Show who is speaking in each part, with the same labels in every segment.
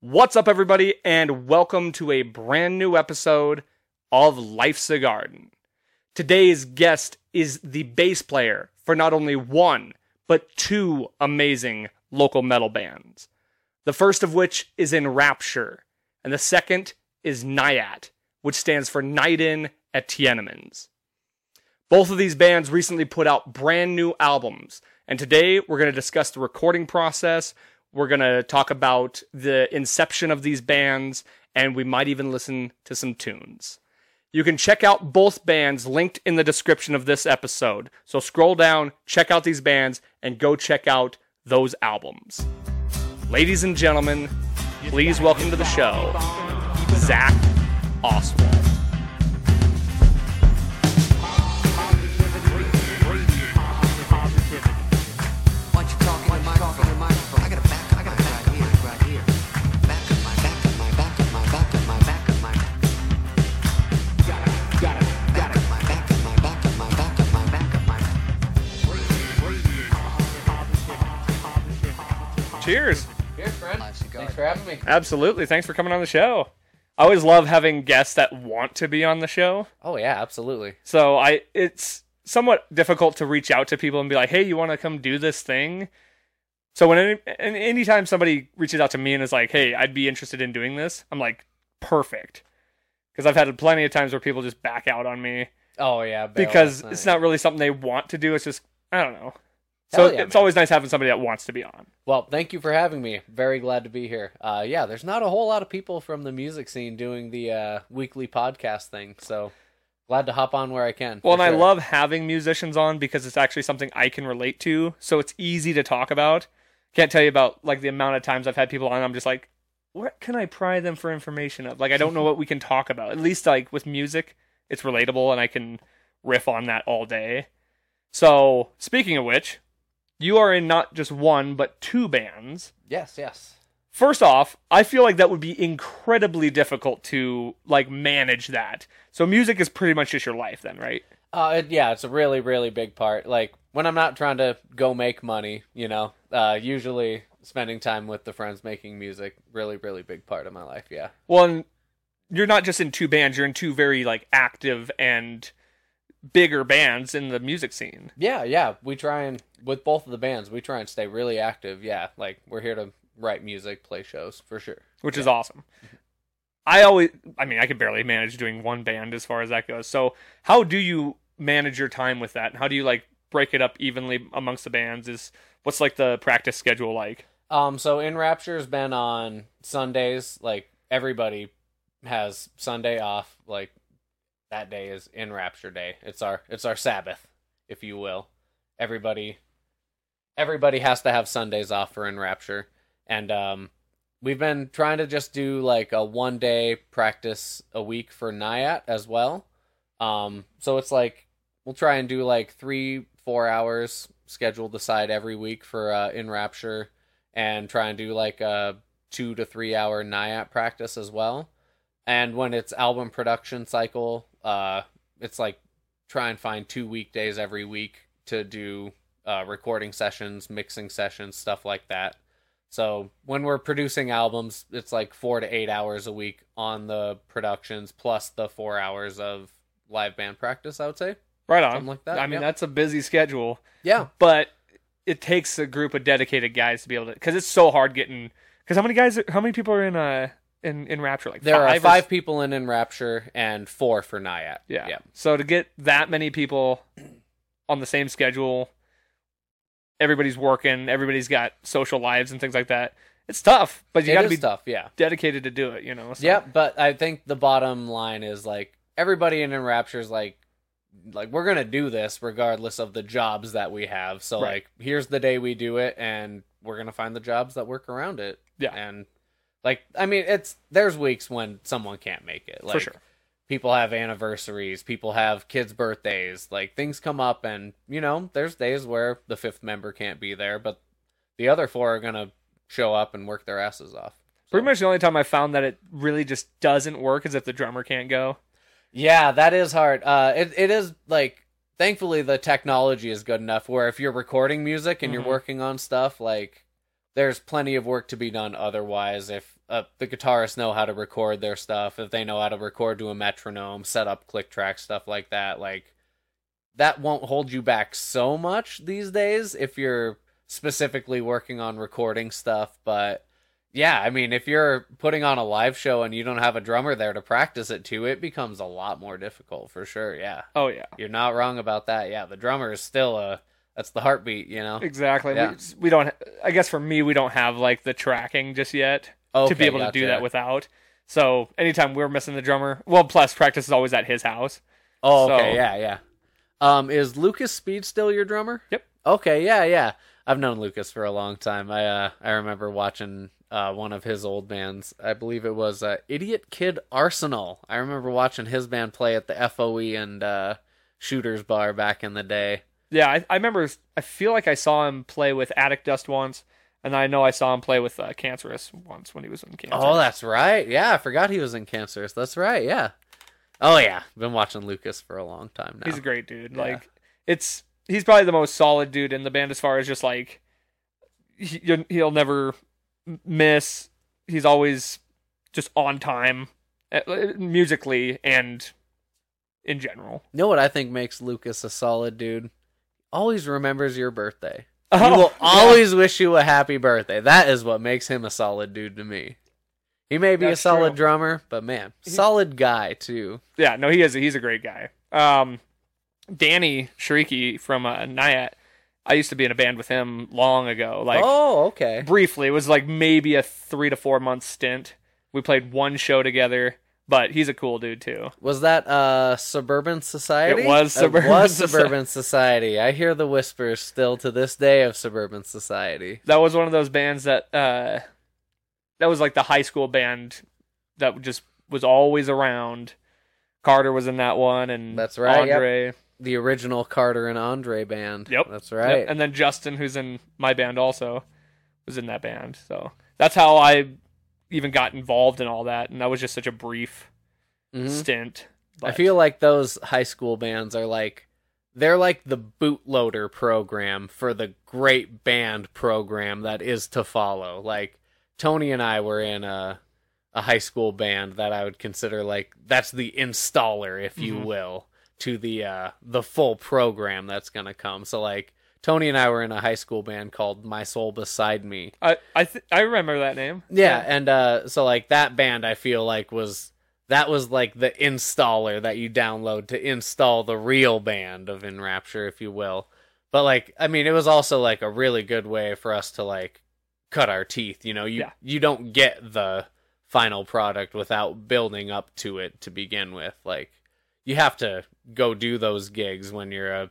Speaker 1: What's up, everybody, and welcome to a brand new episode of Life's a Garden. Today's guest is the bass player for not only one, but two amazing local metal bands. The first of which is In Rapture, and the second is Nyat, which stands for Night In at Tiananmen's. Both of these bands recently put out brand new albums, and today we're going to discuss the recording process. We're going to talk about the inception of these bands, and we might even listen to some tunes. You can check out both bands linked in the description of this episode. So scroll down, check out these bands, and go check out those albums. Ladies and gentlemen, please welcome to the show, Zach
Speaker 2: Ostwalt.
Speaker 1: Cheers.
Speaker 3: Cheers, friend. Thanks for having me.
Speaker 1: Absolutely. Thanks for coming on the show. I always love having guests that want to be on the show.
Speaker 3: Oh yeah, absolutely.
Speaker 1: So I it's somewhat difficult to reach out to people and be like, "Hey, you want to come do this thing?" So when any and anytime somebody reaches out to me and is like, "Hey, I'd be interested in doing this," I'm like, "Perfect," because I've had plenty of times where people just back out on me
Speaker 3: Oh yeah,
Speaker 1: because it's not really something they want to do. It's just I don't know. So
Speaker 3: yeah,
Speaker 1: it's
Speaker 3: man.
Speaker 1: always nice having somebody that wants to be on.
Speaker 3: Well, thank you for having me. Very glad to be here. Uh, yeah, there's not a whole lot of people from the music scene doing the uh, weekly podcast thing, so glad to hop on where I can.
Speaker 1: Well, and I love having musicians on because it's actually something I can relate to. So it's easy to talk about. Can't tell you about like the amount of times I've had people on. I'm just like, what can I pry them for information of? Like, I don't know what we can talk about. At least like with music, it's relatable and I can riff on that all day. So speaking of which, you are in not just one but two bands.
Speaker 3: Yes, yes.
Speaker 1: First off, I feel like that would be incredibly difficult to like manage that. So music is pretty much just your life then, right?
Speaker 3: Uh, yeah, it's a really, really big part. Like when I'm not trying to go make money, you know, uh, usually spending time with the friends making music, really, really big part of my life. Yeah.
Speaker 1: Well, and you're not just in two bands; you're in two very like active and bigger bands in the music scene.
Speaker 3: Yeah, yeah. We try and with both of the bands, we try and stay really active. Yeah, like we're here to write music, play shows for sure.
Speaker 1: which is awesome. I always, I mean, I could barely manage doing one band as far as that goes. So, how do you manage your time with that? And how do you like break it up evenly amongst the bands? Is what's like the practice schedule like?
Speaker 3: Um, so In Rapture's been on Sundays. Like everybody has Sunday off. Like that day is In Rapture Day. It's our it's our Sabbath, if you will. Everybody, everybody has to have Sundays off for In Rapture, and um, we've been trying to just do like a one day practice a week for Nyat as well. Um, so it's like we'll try and do like three four hours scheduled aside every week for uh, In Rapture and try and do like a two to three hour NIAT practice as well. And when it's album production cycle, uh, it's like try and find two weekdays every week to do uh, recording sessions, mixing sessions, stuff like that. So when we're producing albums, it's like four to eight hours a week on the productions plus the four hours of live band practice. I would say.
Speaker 1: Right on.
Speaker 3: Something like that,
Speaker 1: I mean, that's a busy schedule,
Speaker 3: Yeah.
Speaker 1: but it takes a group of dedicated guys to be able to, because it's so hard getting. Because how many guys? How many people are in uh in in Rapture? Like
Speaker 3: There
Speaker 1: five
Speaker 3: are
Speaker 1: or
Speaker 3: five people in In Rapture and four for NIAT.
Speaker 1: Yeah.
Speaker 3: Yeah.
Speaker 1: So to get that many people on the same schedule, everybody's working, everybody's got social lives and things like that. It's tough, but you got to be
Speaker 3: tough, yeah.
Speaker 1: dedicated to do it. You know. So.
Speaker 3: Yeah, but I think the bottom line is like everybody in Enrapture is like like we're gonna do this regardless of the jobs that we have. So
Speaker 1: Right.
Speaker 3: like here's the day we do it and we're gonna find the jobs that work around it.
Speaker 1: Yeah.
Speaker 3: And like I mean it's there's weeks when someone can't make it. Like
Speaker 1: For sure.
Speaker 3: people have anniversaries, people have kids' birthdays, like things come up and you know, there's days where the fifth member can't be there, but the other four are gonna show up and work their asses off.
Speaker 1: Pretty much the only time I found that it really just doesn't work is if the drummer can't go.
Speaker 3: Yeah, that is hard. Uh, it it is like thankfully the technology is good enough where if you're recording music and
Speaker 1: Mhm.
Speaker 3: you're working on stuff like there's plenty of work to be done otherwise if uh, the guitarists know how to record their stuff, if they know how to record to a metronome, set up click track stuff like that, like that won't hold you back so much these days if you're specifically working on recording stuff, but yeah, I mean, if you're putting on a live show and you don't have a drummer there to practice it to, it becomes a lot more difficult for sure. Yeah.
Speaker 1: Oh yeah,
Speaker 3: You're not wrong about that. Yeah, the drummer is still a that's the heartbeat, you know.
Speaker 1: exactly.
Speaker 3: Yeah.
Speaker 1: We, we don't. I guess for me, we don't have like the tracking just yet to be able to do that without. So anytime we're missing the drummer, well, plus practice is always at his house.
Speaker 3: Oh, okay,
Speaker 1: So-
Speaker 3: yeah, yeah. Um, is Lucas Speed still your drummer?
Speaker 1: Yep.
Speaker 3: Okay, yeah, yeah. I've known Lucas for a long time. I uh, I remember watching uh one of his old bands. I believe it was uh, Idiot Kid Arsenal. I remember watching his band play at the FOE and uh, Shooters Bar back in the day.
Speaker 1: Yeah, I, I remember. I feel like I saw him play with Attic Dust once, and I know I saw him play with uh, Cancerous once when he was in Cancerous.
Speaker 3: Oh, that's right. Yeah, I forgot he was in Cancerous. That's right. Yeah. Oh yeah, been watching Lucas for a long time now.
Speaker 1: He's a great dude.
Speaker 3: Yeah.
Speaker 1: Like it's he's probably the most solid dude in the band as far as just like he, he'll never miss. He's always just on time uh, musically and in general.
Speaker 3: You know what I think makes Lucas a solid dude? Always remembers your birthday.
Speaker 1: Oh,
Speaker 3: he will
Speaker 1: yeah.
Speaker 3: always wish you a happy birthday. That is what makes him a solid dude to me. He may be
Speaker 1: That's
Speaker 3: a solid
Speaker 1: true.
Speaker 3: drummer, but man, solid guy too.
Speaker 1: Yeah, no, he is. He's a great guy. Um, Danny Shrieky from uh, Nyat. I used to be in a band with him long ago. Like
Speaker 3: oh, okay.
Speaker 1: briefly, it was like maybe a three to four month stint. We played one show together, but he's a cool dude too.
Speaker 3: Was that uh Suburban Society?
Speaker 1: It was Suburban
Speaker 3: It was Suburban Society. I hear the whispers still to this day of Suburban Society.
Speaker 1: That was one of those bands that uh, that was like the high school band that just was always around. Carter was in that one, and
Speaker 3: That's right, yep.
Speaker 1: Andre.
Speaker 3: The original Carter and Andre band.
Speaker 1: Yep.
Speaker 3: That's right.
Speaker 1: Yep, And then Justin, who's in my band, also was in that band. So that's how I even got involved in all that, and that was just such a brief
Speaker 3: Mhm.
Speaker 1: stint.
Speaker 3: I feel like those high school bands are like they're like the bootloader program for the great band program that is to follow. Like Tony and I were in a a high school band that I would consider like that's the installer, if you
Speaker 1: Mhm.
Speaker 3: will, to the uh the full program that's gonna come. So like Tony and I were in a high school band called My Soul Beside Me.
Speaker 1: I I th- I remember that name.
Speaker 3: Yeah, and uh so like that band I feel like was that was like the installer that you download to install the real band of In Rapture, if you will. But like I mean it was also like a really good way for us to like cut our teeth, you know. You
Speaker 1: Yeah.
Speaker 3: you don't get the final product without building up to it to begin with. Like you have to go do those gigs when you're a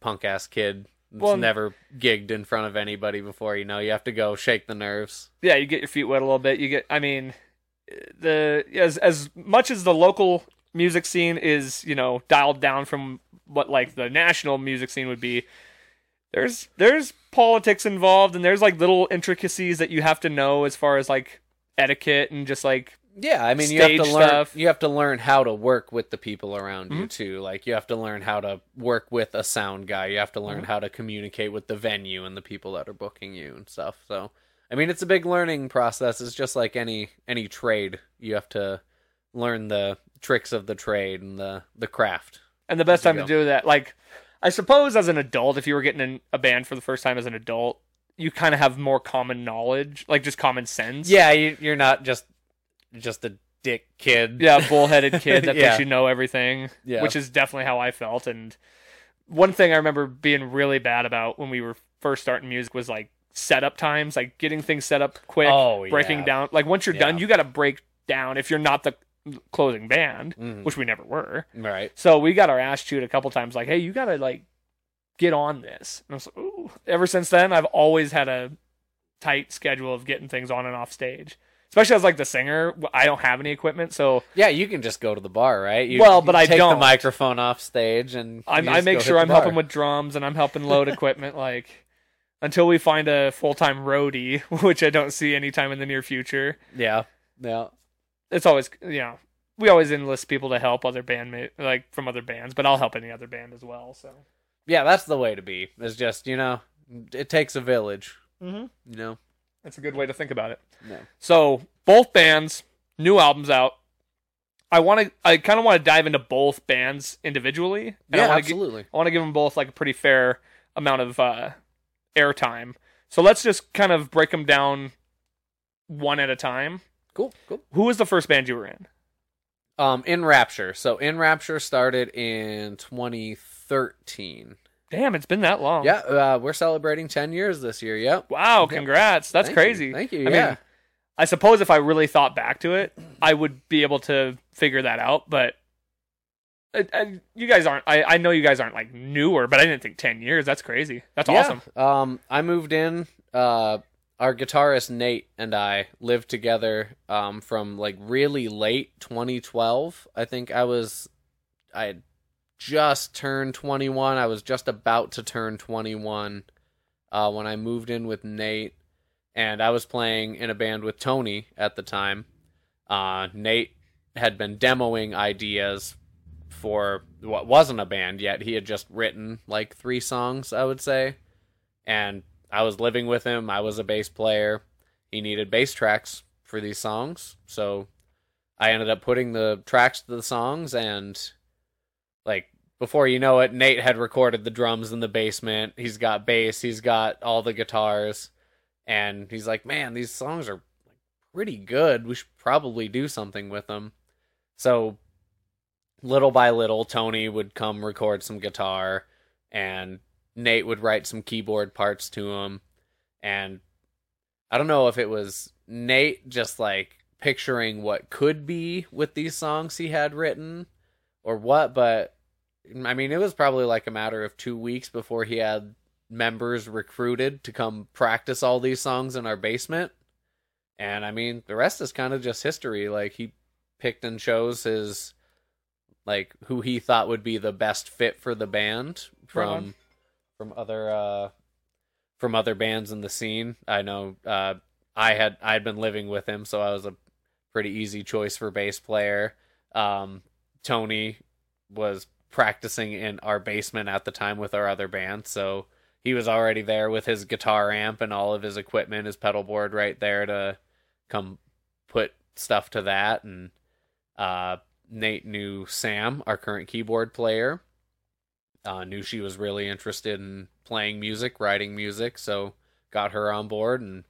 Speaker 3: punk ass kid
Speaker 1: Well,
Speaker 3: never gigged in front of anybody before, you know. You have to go shake the nerves.
Speaker 1: yeah, you get your feet wet a little bit. You get, I mean, the as as much as the local music scene is, you know, dialed down from what like the national music scene would be. There's there's politics involved, and there's like little intricacies that you have to know as far as like etiquette and just like
Speaker 3: Yeah, I mean, you have to learn.
Speaker 1: stuff.
Speaker 3: You have to learn how to work with the people around you
Speaker 1: Mhm.
Speaker 3: too. Like you have to learn how to work with a sound guy. You have to
Speaker 1: Mm-hmm.
Speaker 3: learn how to communicate with the venue and the people that are booking you and stuff. So, I mean, it's a big learning process. It's just like any any trade. You have to learn the tricks of the trade and the the craft.
Speaker 1: And the best time
Speaker 3: you
Speaker 1: to do that, like, I suppose as an adult, if you were getting in a band for the first time as an adult, you kind of have more common knowledge, like just common sense.
Speaker 3: Yeah, you, you're not just just a dick kid.
Speaker 1: Yeah, bullheaded kid that
Speaker 3: Yeah.
Speaker 1: thinks you know everything,
Speaker 3: Yeah.
Speaker 1: which is definitely how I felt. And one thing I remember being really bad about when we were first starting music was like setup times, like getting things set up quick,
Speaker 3: Oh,
Speaker 1: breaking
Speaker 3: yeah.
Speaker 1: down. Like once you're done, you got to break down if you're not the closing band,
Speaker 3: Mhm.
Speaker 1: which we never were.
Speaker 3: Right.
Speaker 1: So we got our ass chewed a couple times, like, hey, you gotta like get on this. And I was like, ooh. Ever since then, I've always had a tight schedule of getting things on and off stage. Especially as like the singer, I don't have any equipment, so
Speaker 3: Yeah, you can just go to the bar, right? You,
Speaker 1: Well,
Speaker 3: you
Speaker 1: but I
Speaker 3: take
Speaker 1: don't.
Speaker 3: the microphone off stage and
Speaker 1: I'm, I make sure I'm
Speaker 3: bar.
Speaker 1: helping with drums and I'm helping load equipment. Like until we find a full time roadie, which I don't see anytime in the near future.
Speaker 3: Yeah, yeah.
Speaker 1: It's always you know we always enlist people to help other bandmate like from other bands, but I'll help any other band as well. So
Speaker 3: Yeah, that's the way to be. It's just, you know, it takes a village,
Speaker 1: mm-hmm.
Speaker 3: you know?
Speaker 1: That's a good way to think about it.
Speaker 3: No.
Speaker 1: So both bands, new albums out. I want to. I kind of want to dive into both bands individually. And I
Speaker 3: yeah,
Speaker 1: wanna gi-
Speaker 3: absolutely.
Speaker 1: I want to give them both like a pretty fair amount of uh, airtime. So let's just kind of break them down one at a time.
Speaker 3: cool, cool.
Speaker 1: Who was the first band you were in?
Speaker 3: Um, In Rapture. So In Rapture started in 2013.
Speaker 1: Damn, it's been that long.
Speaker 3: Yeah, uh, we're celebrating 10 years this year. Yep.
Speaker 1: Wow, congrats. That's
Speaker 3: Thank you.
Speaker 1: crazy.
Speaker 3: Thank you.
Speaker 1: I
Speaker 3: yeah.
Speaker 1: mean, I suppose if I really thought back to it, I would be able to figure that out. But I, I, you guys aren't. I, I know you guys aren't like newer, but I didn't think ten years. That's crazy. That's
Speaker 3: Yeah.
Speaker 1: awesome.
Speaker 3: Um, I moved in. Uh, our guitarist Nate and I lived together um, from like really late 2012. I think I was, I had just turned 21. I was just about to turn 21 uh, when I moved in with Nate, and I was playing in a band with Tony at the time. Uh, Nate had been demoing ideas for what wasn't a band yet. He had just written like three songs, I would say. And I was living with him. I was a bass player. He needed bass tracks for these songs. So I ended up putting the tracks to the songs and like before you know it, Nate had recorded the drums in the basement. He's got bass, he's got all the guitars, and he's like, "Man, these songs are pretty good. We should probably do something with them." So little by little, Tony would come record some guitar, and Nate would write some keyboard parts to him. And I don't know if it was Nate just like picturing what could be with these songs he had written or what, but I mean, it was probably like a matter of two weeks before he had members recruited to come practice all these songs in our basement. And I mean, the rest is kind of just history. Like, he picked and chose his like who he thought would be the best fit for the band
Speaker 1: Right
Speaker 3: from from other uh from other bands in the scene. I know uh I had I had been living with him, so I was a pretty easy choice for bass player. Um Tony was practicing in our basement at the time with our other band, so he was already there with his guitar amp and all of his equipment, his pedal board right there to come put stuff to that and uh Nate knew Sam, our current keyboard player. Uh, knew she was really interested in playing music, writing music, so got her on board. And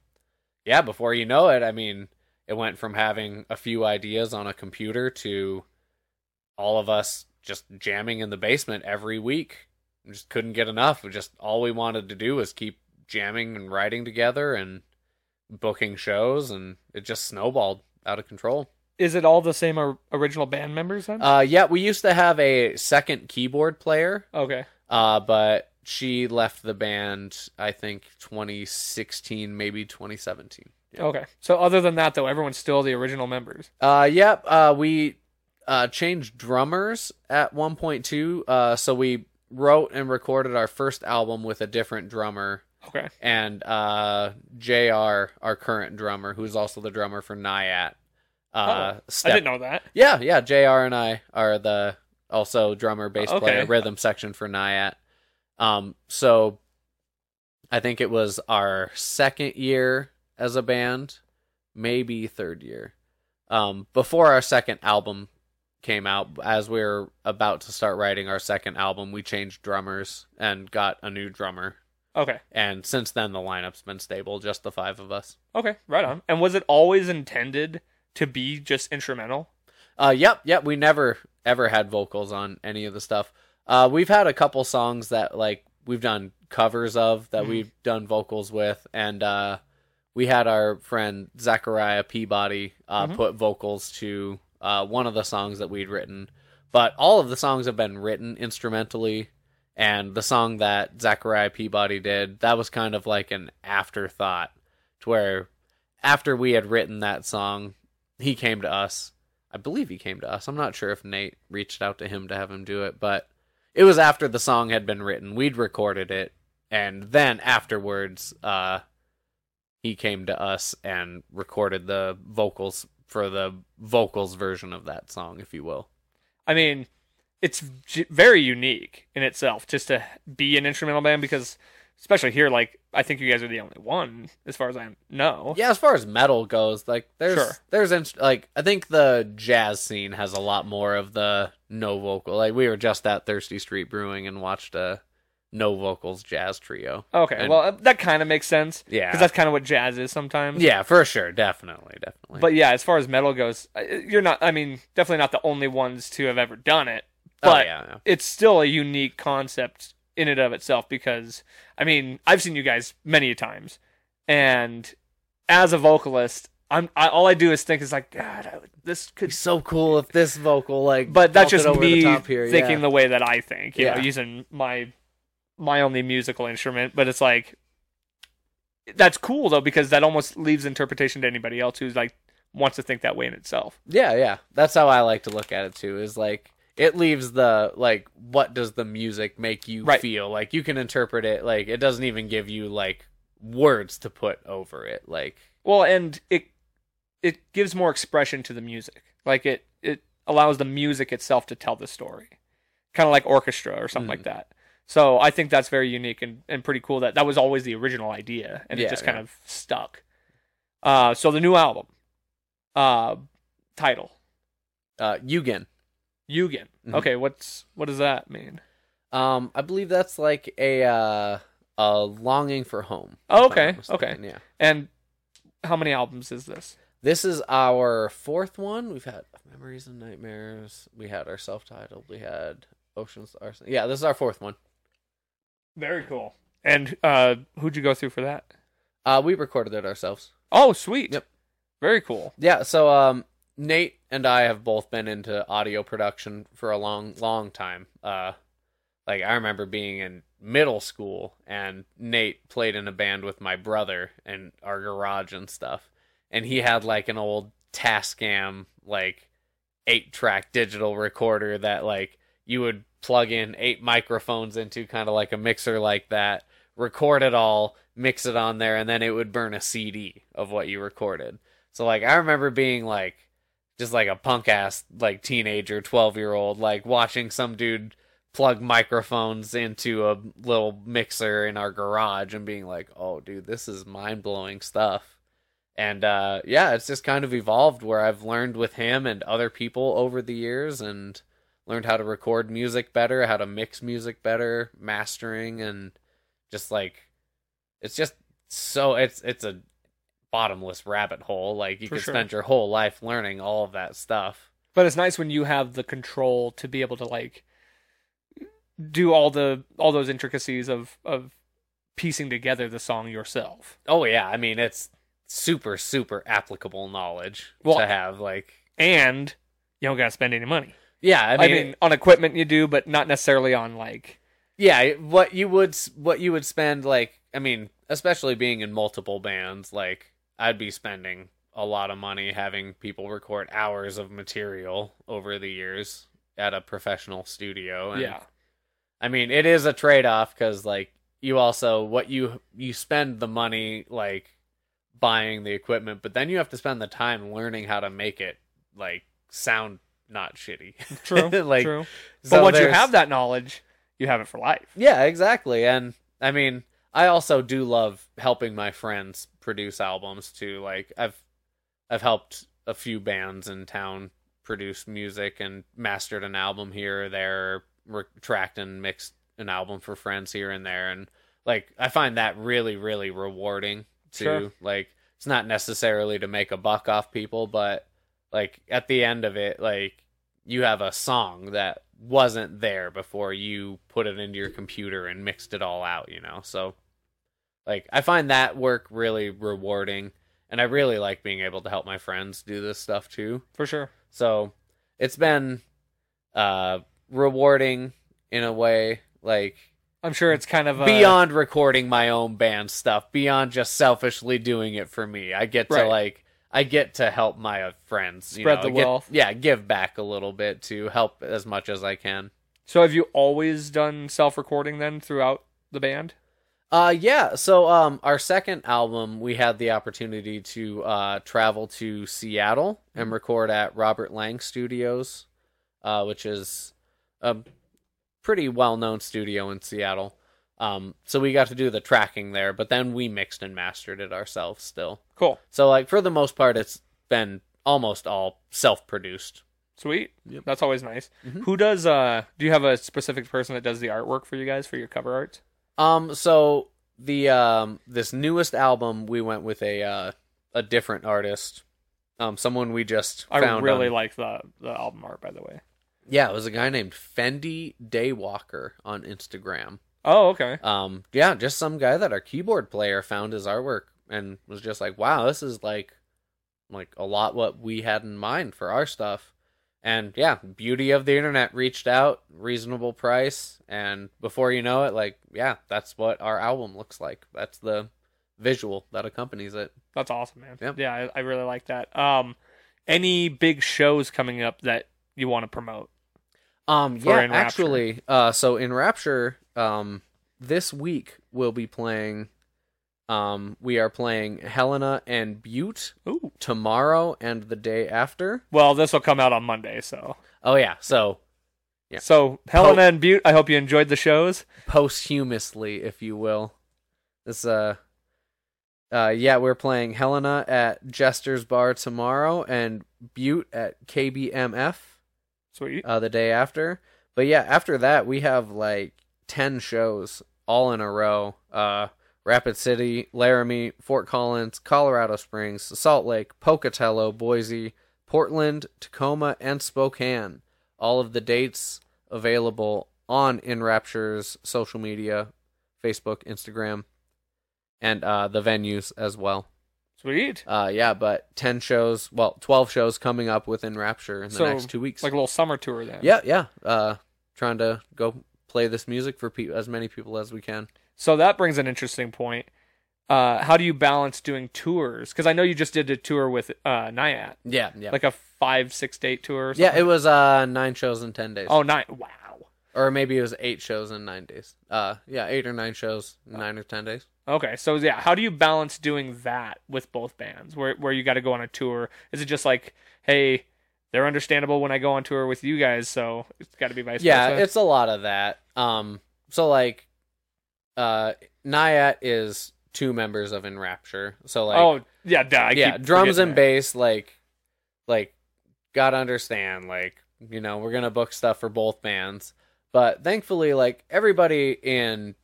Speaker 3: yeah, before you know it, I mean, it went from having a few ideas on a computer to all of us just jamming in the basement every week. We just couldn't get enough. We just all we wanted to do was keep jamming and writing together and booking shows, and it just snowballed out of control.
Speaker 1: Is it all the same or- original band members then?
Speaker 3: Uh, yeah, we used to have a second keyboard player,
Speaker 1: okay.
Speaker 3: uh, but she left the band, I think, 2016, maybe 2017. Yeah.
Speaker 1: Okay. So other than that, though, everyone's still the original members.
Speaker 3: Uh, yep. Uh, we uh, changed drummers at 1.2. Uh, so we wrote and recorded our first album with a different drummer.
Speaker 1: Okay.
Speaker 3: And uh, JR, our current drummer, who's also the drummer for Nyat. Uh,
Speaker 1: Oh, I didn't know that.
Speaker 3: Yeah, yeah. Jr. and I are the also drummer, bass
Speaker 1: Okay.
Speaker 3: player, rhythm section for Nyat. Um, so I think it was our second year as a band, maybe third year. Um, before our second album came out, as we were about to start writing our second album, we changed drummers and got a new drummer.
Speaker 1: Okay.
Speaker 3: And since then, the lineup's been stable, just the five of us.
Speaker 1: Okay. Right on. And was it always intended to be just instrumental?
Speaker 3: Uh, yep, yep. We never ever had vocals on any of the stuff. Uh, we've had a couple songs that like we've done covers of that
Speaker 1: Mhm.
Speaker 3: we've done vocals with, and uh, we had our friend Zachariah Peabody uh,
Speaker 1: Mhm.
Speaker 3: put vocals to uh, one of the songs that we'd written. But all of the songs have been written instrumentally, and the song that Zachariah Peabody did that was kind of like an afterthought, to where after we had written that song, he came to us. I believe he came to us. I'm not sure if Nate reached out to him to have him do it, but it was after the song had been written. We'd recorded it, and then afterwards, uh, he came to us and recorded the vocals for the vocals version of that song, if you will.
Speaker 1: I mean, it's j- very unique in itself just to be an instrumental band because, especially here, like I think you guys are the only one, as far as I know.
Speaker 3: Yeah, as far as metal goes, like there's
Speaker 1: Sure.
Speaker 3: there's inst- like I think the jazz scene has a lot more of the no vocal. Like we were just at Thirsty Street Brewing and watched a no vocals jazz trio.
Speaker 1: Okay,
Speaker 3: And-
Speaker 1: well uh, that kind of makes sense.
Speaker 3: Yeah.
Speaker 1: because that's kind of what jazz is sometimes.
Speaker 3: Yeah, for sure, definitely, definitely.
Speaker 1: But yeah, as far as metal goes, uh, you're not. I mean, definitely not the only ones to have ever done it.
Speaker 3: oh,
Speaker 1: But
Speaker 3: yeah, yeah.
Speaker 1: it's still a unique concept in and of itself because I mean I've seen you guys many a times, and as a vocalist, I'm I, all I do is think is like God, I this could.
Speaker 3: Be so cool if this vocal like
Speaker 1: But that's just me
Speaker 3: the here.
Speaker 1: thinking
Speaker 3: yeah.
Speaker 1: the way that I think, you know,
Speaker 3: Yeah.
Speaker 1: using my my only musical instrument. But it's like that's cool though because that almost leaves interpretation to anybody else who's like wants to think that way in itself.
Speaker 3: Yeah, yeah. That's how I like to look at it too. Is like it leaves the like what does the music make you
Speaker 1: Right.
Speaker 3: feel? Like you can interpret it like it doesn't even give you like words to put over it. Like
Speaker 1: Well, and it it gives more expression to the music. Like it it allows the music itself to tell the story, kind of like orchestra or something
Speaker 3: Mm.
Speaker 1: like that. So I think that's very unique and, and pretty cool. That that was always the original idea, and it
Speaker 3: Yeah,
Speaker 1: just kind of stuck. Uh, so the new album, uh, title
Speaker 3: uh Yugen.
Speaker 1: Yugen.
Speaker 3: Mhm.
Speaker 1: Okay, what's what does that mean?
Speaker 3: Um I believe that's like a uh a longing for home.
Speaker 1: Oh, okay, okay.
Speaker 3: Yeah.
Speaker 1: And how many albums is this?
Speaker 3: This is our fourth one. We've had Memories and Nightmares. We had our self-titled. We had Oceans Arson. Yeah, this is our fourth one.
Speaker 1: Very cool. And uh, who'd you go through for that?
Speaker 3: Uh we recorded it ourselves.
Speaker 1: Oh, sweet.
Speaker 3: Yep.
Speaker 1: Very cool.
Speaker 3: Yeah, so um Nate and I have both been into audio production for a long long time. Uh like I remember being in middle school and Nate played in a band with my brother in our garage and stuff. And he had like an old Tascam like 8-track digital recorder that like you would plug in eight microphones into kind of like a mixer like that, record it all, mix it on there and then it would burn a CD of what you recorded. So like I remember being like just like a punk ass like teenager, 12 year old, like watching some dude plug microphones into a little mixer in our garage and being like, "Oh, dude, this is mind blowing stuff." And uh, yeah, it's just kind of evolved where I've learned with him and other people over the years and learned how to record music better, how to mix music better, mastering, and just like it's just so it's it's a bottomless rabbit hole. Like you
Speaker 1: For
Speaker 3: could
Speaker 1: sure.
Speaker 3: spend your whole life learning all of that stuff.
Speaker 1: But it's nice when you have the control to be able to like do all the all those intricacies of of piecing together the song yourself.
Speaker 3: Oh yeah, I mean it's super super applicable knowledge
Speaker 1: Well,
Speaker 3: to have. Like
Speaker 1: And you don't gotta spend any money.
Speaker 3: Yeah, I
Speaker 1: I
Speaker 3: mean,
Speaker 1: mean, on equipment you do, but not necessarily on like
Speaker 3: yeah, what you would what you would spend like I mean, especially being in multiple bands, like I'd be spending a lot of money having people record hours of material over the years at a professional studio. And,
Speaker 1: yeah.
Speaker 3: I mean, it is a trade off because like you also what you you spend the money like buying the equipment, but then you have to spend the time learning how to make it like sound not shitty.
Speaker 1: True.
Speaker 3: like
Speaker 1: true.
Speaker 3: so
Speaker 1: But once you have that knowledge, you have it for life.
Speaker 3: yeah, exactly. And I mean, I also do love helping my friends produce albums too. Like I've I've helped a few bands in town produce music and mastered an album here or there, re- tracked and mixed an album for friends here and there and like I find that really really rewarding too.
Speaker 1: Sure.
Speaker 3: Like it's not necessarily to make a buck off people, but like at the end of it like you have a song that wasn't there before you put it into your computer and mixed it all out, you know. So like I find that work really rewarding and I really like being able to help my friends do this stuff too.
Speaker 1: For sure.
Speaker 3: So it's been uh rewarding in a way like
Speaker 1: I'm sure it's kind of a,
Speaker 3: beyond recording my own band stuff, beyond just selfishly doing it for me. I get to like I get to help my friends, you
Speaker 1: Spread
Speaker 3: know,
Speaker 1: the
Speaker 3: get-
Speaker 1: wealth.
Speaker 3: yeah, give back a little bit to help as much as I can.
Speaker 1: So have you always done self-recording then throughout the band?
Speaker 3: Uh yeah, so um our second album we had the opportunity to uh travel to Seattle and record at Robert Lang Studios, uh which is a pretty well-known studio in Seattle. Um, so we got to do the tracking there, but then we mixed and mastered it ourselves still.
Speaker 1: Cool.
Speaker 3: So like for the most part, it's been almost all self-produced.
Speaker 1: Sweet.
Speaker 3: Yep.
Speaker 1: That's always nice.
Speaker 3: Mhm.
Speaker 1: Who does uh do you have a specific person that does the artwork for you guys for your cover art?
Speaker 3: Um, so the um this newest album, we went with a uh, a different artist, um, someone we just
Speaker 1: I
Speaker 3: found.
Speaker 1: really
Speaker 3: on-
Speaker 1: like the the album art by the way.
Speaker 3: Yeah, it was a guy named Fendi Daywalker on Instagram.
Speaker 1: Oh, okay.
Speaker 3: Um, yeah, just some guy that our keyboard player found his artwork and was just like, "Wow, this is like, like a lot what we had in mind for our stuff." And yeah, beauty of the internet reached out, reasonable price, and before you know it, like, yeah, that's what our album looks like. That's the visual that accompanies it.
Speaker 1: That's awesome, man.
Speaker 3: Yep.
Speaker 1: Yeah, I, I really like that. Um any big shows coming up that you want to promote?
Speaker 3: Um, yeah, actually, uh, so in Rapture, um, this week we'll be playing. Um, we are playing Helena and Butte
Speaker 1: Ooh.
Speaker 3: tomorrow and the day after.
Speaker 1: Well, this will come out on Monday, so
Speaker 3: Oh yeah, so Yeah.
Speaker 1: So Helena and Butte, I hope you enjoyed the shows.
Speaker 3: posthumously, if you will, this uh, uh, yeah, we're playing Helena at Jester's Bar tomorrow and Butte at KBMF.
Speaker 1: Sweet.
Speaker 3: uh, the day after. But yeah, after that we have like ten shows all in a row. Uh, Rapid City, Laramie, Fort Collins, Colorado Springs, Salt Lake, Pocatello, Boise, Portland, Tacoma, and Spokane. All of the dates available on In Rapture's social media, Facebook, Instagram, and uh, the venues as well.
Speaker 1: Sweet.
Speaker 3: Uh, yeah, but ten shows, well, twelve shows coming up within Rapture in the
Speaker 1: So,
Speaker 3: next two weeks.
Speaker 1: Like a little summer tour then.
Speaker 3: Yeah, yeah. Uh, trying to go play this music for pe- as many people as we can.
Speaker 1: So that brings an interesting point. Uh, how do you balance doing tours? Because I know you just did a tour with uh, Nyat,
Speaker 3: Yeah, yeah.
Speaker 1: like a five, six date tour. Or
Speaker 3: yeah, it was uh nine shows in ten days.
Speaker 1: Oh, nine. Wow.
Speaker 3: or maybe it was eight shows in nine days. Uh, yeah, eight or nine shows, in nine or ten days.
Speaker 1: Okay, so yeah, how do you balance doing that with both bands? Where where you got to go on a tour? Is it just like, hey, they're understandable when I go on tour with you guys, so it's got to be vice
Speaker 3: Yeah,
Speaker 1: versa?
Speaker 3: it's a lot of that. Um, so like, uh, Nyat is two members of In Rapture. So like,
Speaker 1: oh yeah, duh, I
Speaker 3: yeah, drums and
Speaker 1: that.
Speaker 3: bass, like, like, gotta understand, like, you know, we're gonna book stuff for both bands, but thankfully, like, everybody in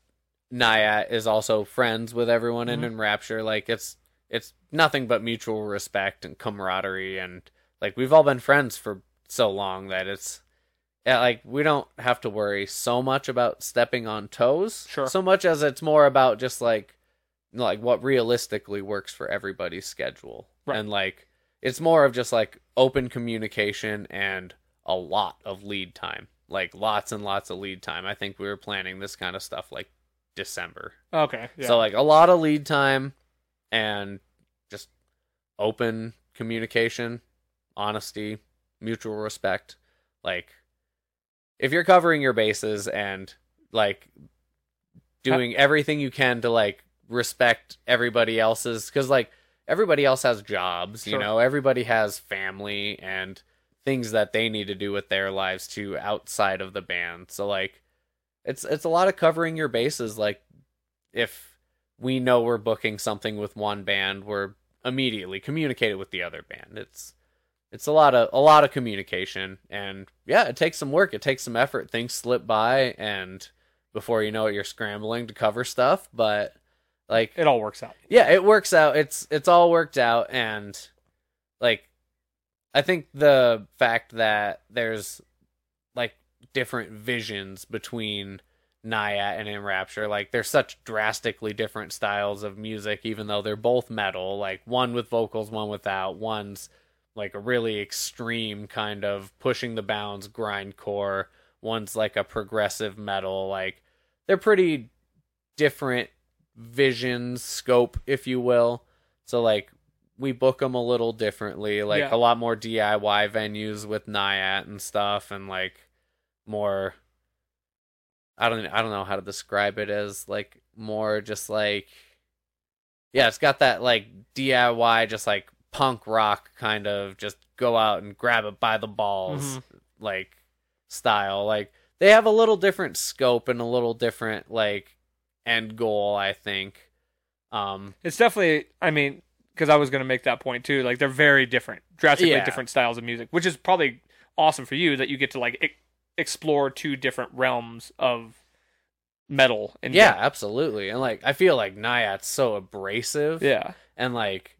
Speaker 3: Nyat is also friends with everyone in
Speaker 1: Mhm.
Speaker 3: In Rapture. Like, it's it's nothing but mutual respect and camaraderie, and like, we've all been friends for so long that it's. Yeah, like we don't have to worry so much about stepping on toes,
Speaker 1: Sure.
Speaker 3: so much as it's more about just like like what realistically works for everybody's schedule
Speaker 1: Right.
Speaker 3: and like it's more of just like open communication and a lot of lead time like lots and lots of lead time i think we were planning this kind of stuff like december.
Speaker 1: Okay, yeah.
Speaker 3: so like a lot of lead time and just open communication honesty mutual respect. Like if you're covering your bases and like doing everything you can to like respect everybody else's because like everybody else has jobs you know? Everybody has family and things that they need to do with their lives too outside of the band. So like it's it's a lot of covering your bases like if we know we're booking something with one band we're immediately communicate it with the other band it's it's a lot of a lot of communication and yeah it takes some work it takes some effort things slip by and before you know it you're scrambling to cover stuff but like
Speaker 1: it all works out.
Speaker 3: yeah it works out it's it's all worked out and like i think the fact that there's different visions between Nyat and In Rapture. Like they're such drastically different styles of music even though they're both metal. Like one with vocals one without. One's like a really extreme kind of pushing the bounds grindcore. One's like a progressive metal. Like they're pretty different visions scope if you will. So like we book them a little differently. Like
Speaker 1: Yeah.
Speaker 3: a lot more diy venues with Nyat and stuff. And like more i don't i don't know how to describe it as like more just like yeah it's got that like diy just like punk rock kind of just go out and grab it by the balls
Speaker 1: Mhm.
Speaker 3: like style like they have a little different scope and a little different like end goal. I think. Um,
Speaker 1: It's definitely, I mean, because I was going to make that point too. Like they're very different, drastically
Speaker 3: Yeah.
Speaker 1: different styles of music, which is probably awesome for you that you get to like explore two different realms of metal. And
Speaker 3: yeah, absolutely. And like, I feel like Nayat's so abrasive.
Speaker 1: yeah,
Speaker 3: and like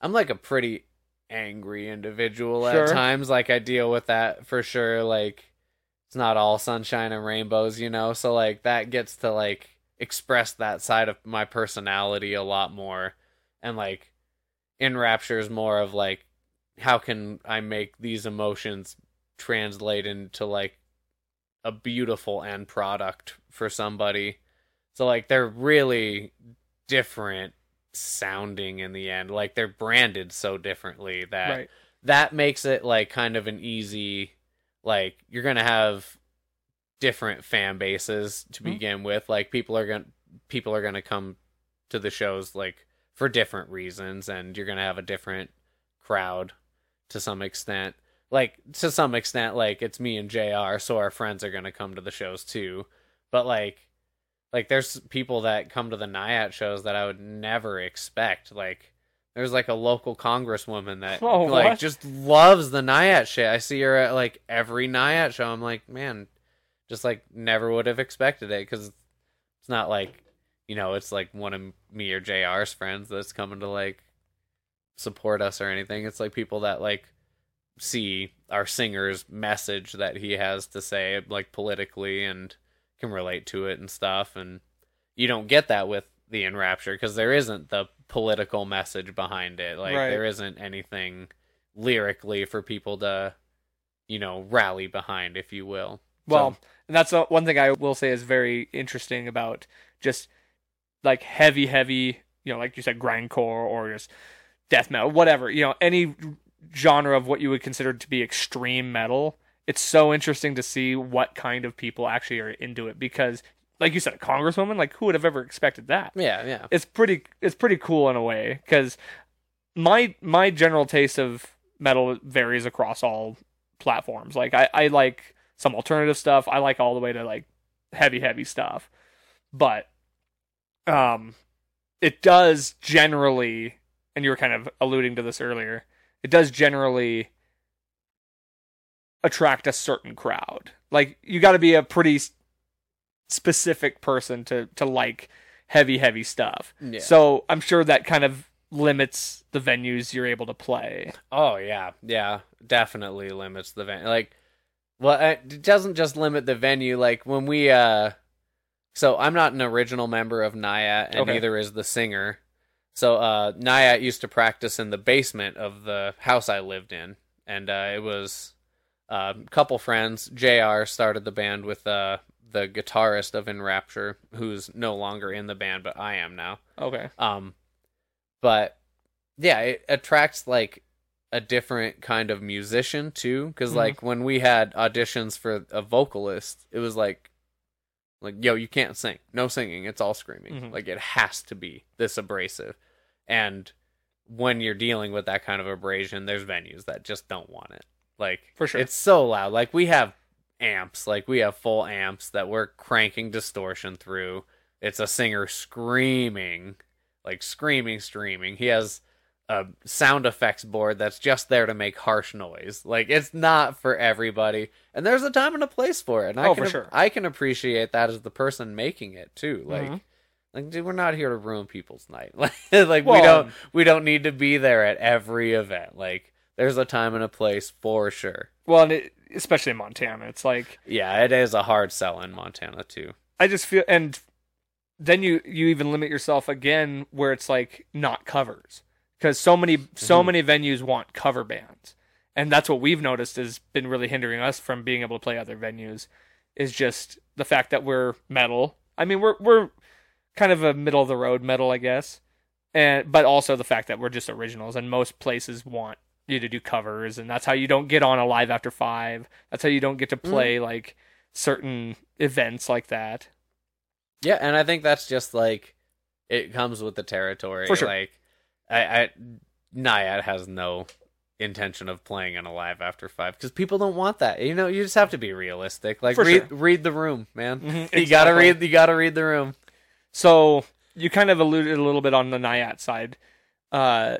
Speaker 3: I'm like a pretty angry individual
Speaker 1: Sure.
Speaker 3: at times. Like I deal with that for sure. Like it's not all sunshine and rainbows, you know. So like that gets to like express that side of my personality a lot more. And like in Rapture is more of like how can I make these emotions translate into like a beautiful end product for somebody. So like they're really different sounding in the end. Like they're branded so differently that
Speaker 1: right.
Speaker 3: that makes it like kind of an easy like you're gonna have different fan bases to
Speaker 1: Mhm.
Speaker 3: begin with. Like people are gonna people are gonna come to the shows like for different reasons and you're gonna have a different crowd to some extent. Like to some extent, like it's me and JR, so our friends are gonna come to the shows too. But like like there's people that come to the NIAT shows that I would never expect. Like there's like a local congresswoman that
Speaker 1: Oh,
Speaker 3: like
Speaker 1: what?
Speaker 3: just loves the NIAT shit. I see her at like every NIAT show. I'm like, man, just like never would have expected it because it's not like you know it's like one of me or JR's friends that's coming to like support us or anything. It's like people that like see our singer's message that he has to say like politically and can relate to it and stuff and you don't get that with the In Rapture because there isn't the political message behind it like
Speaker 1: Right.
Speaker 3: there isn't anything lyrically for people to you know rally behind if you will
Speaker 1: Well,
Speaker 3: So-
Speaker 1: and that's one thing I will say is very interesting about just like heavy, heavy, you know, like you said, grindcore or just death metal, whatever, you know, any genre of what you would consider to be extreme metal. It's so interesting to see what kind of people actually are into it because, like you said, a congresswoman, like who would have ever expected that?
Speaker 3: yeah yeah
Speaker 1: it's pretty it's pretty cool in a way because my my general taste of metal varies across all platforms like I, I like some alternative stuff i like all the way to like heavy heavy stuff but um it does generally and you were kind of alluding to this earlier it does generally attract a certain crowd like you got to be a pretty specific person to to like heavy heavy stuff
Speaker 3: yeah
Speaker 1: so I'm sure that kind of limits the venues you're able to play.
Speaker 3: Oh yeah, yeah, definitely limits the venue. Like, well, it doesn't just limit the venue. Like when we, uh, so I'm not an original member of Nayat, and
Speaker 1: Okay.
Speaker 3: neither is the singer. So uh, used to practice in the basement of the house I lived in, and uh, it was uh, a couple friends. Jr. started the band with uh, the guitarist of In Rapture, who's no longer in the band, but I am now.
Speaker 1: Okay.
Speaker 3: Um, but yeah, it attracts like a different kind of musician too. Because
Speaker 1: Mhm.
Speaker 3: like when we had auditions for a vocalist, it was like, like yo, you can't sing, no singing, it's all screaming.
Speaker 1: Mhm.
Speaker 3: Like it has to be this abrasive, and when you're dealing with that kind of abrasion, there's venues that just don't want it. Like
Speaker 1: For sure.
Speaker 3: it's so loud. Like we have amps, like we have full amps that we're cranking distortion through. It's a singer screaming, like screaming, screaming. He has a sound effects board that's just there to make harsh noise. Like it's not for everybody, and there's a time and a place for it. And I
Speaker 1: Oh,
Speaker 3: can
Speaker 1: for sure.
Speaker 3: I can appreciate that as the person making it too. Like.
Speaker 1: Mhm.
Speaker 3: Like, dude, we're not here to ruin people's night. Like, like we don't we don't need to be there at every event. Like, there's a time and a place for sure.
Speaker 1: Well, and it, especially in Montana, it's like
Speaker 3: Yeah, it is a hard sell in Montana too.
Speaker 1: I just feel, and then you you even limit yourself again where it's like not covers because so many so
Speaker 3: Mhm.
Speaker 1: many venues want cover bands, and that's what we've noticed has been really hindering us from being able to play other venues. Is just the fact that we're metal. I mean, we're we're kind of a middle of the road metal, I guess, and but also the fact that we're just originals, and most places want you to do covers, and that's how you don't get on a live after five. That's how you don't get to play like certain events like that.
Speaker 3: Yeah, and I think that's just like it comes with the territory.
Speaker 1: For sure.
Speaker 3: Like, I, I Nayat has no intention of playing on a live after five because people don't want that. You know, you just have to be realistic. Like,
Speaker 1: For
Speaker 3: read
Speaker 1: sure.
Speaker 3: read the room, man.
Speaker 1: Mhm,
Speaker 3: You gotta read. You gotta read the room.
Speaker 1: So you kind of alluded a little bit on the Nayat side. Uh,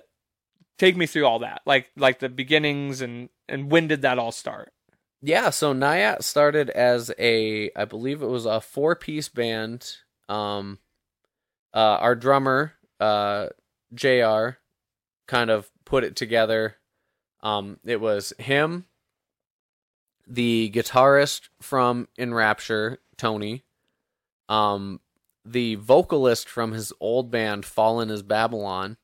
Speaker 1: take me through all that, like like the beginnings and and when did that all start?
Speaker 3: Yeah, so Nayat started as a, I believe it was a four piece band. Um, uh, our drummer, uh, JR, kind of put it together. Um, it was him, the guitarist from In Rapture, Tony, um, the vocalist from his old band, Fallen is Babylon,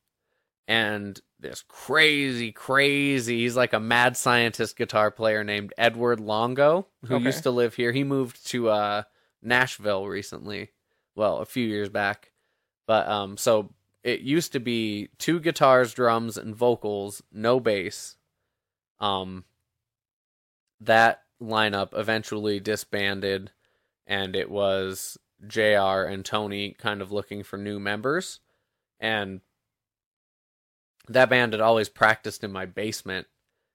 Speaker 3: and this crazy, crazy. He's like a mad scientist guitar player named Edward Longo, who
Speaker 1: Okay.
Speaker 3: used to live here. He moved to uh, Nashville recently, well, a few years back. But um, so it used to be two guitars, drums, and vocals, no bass. Um, that lineup eventually disbanded, and it was JR and Tony kind of looking for new members. And that band had always practiced in my basement,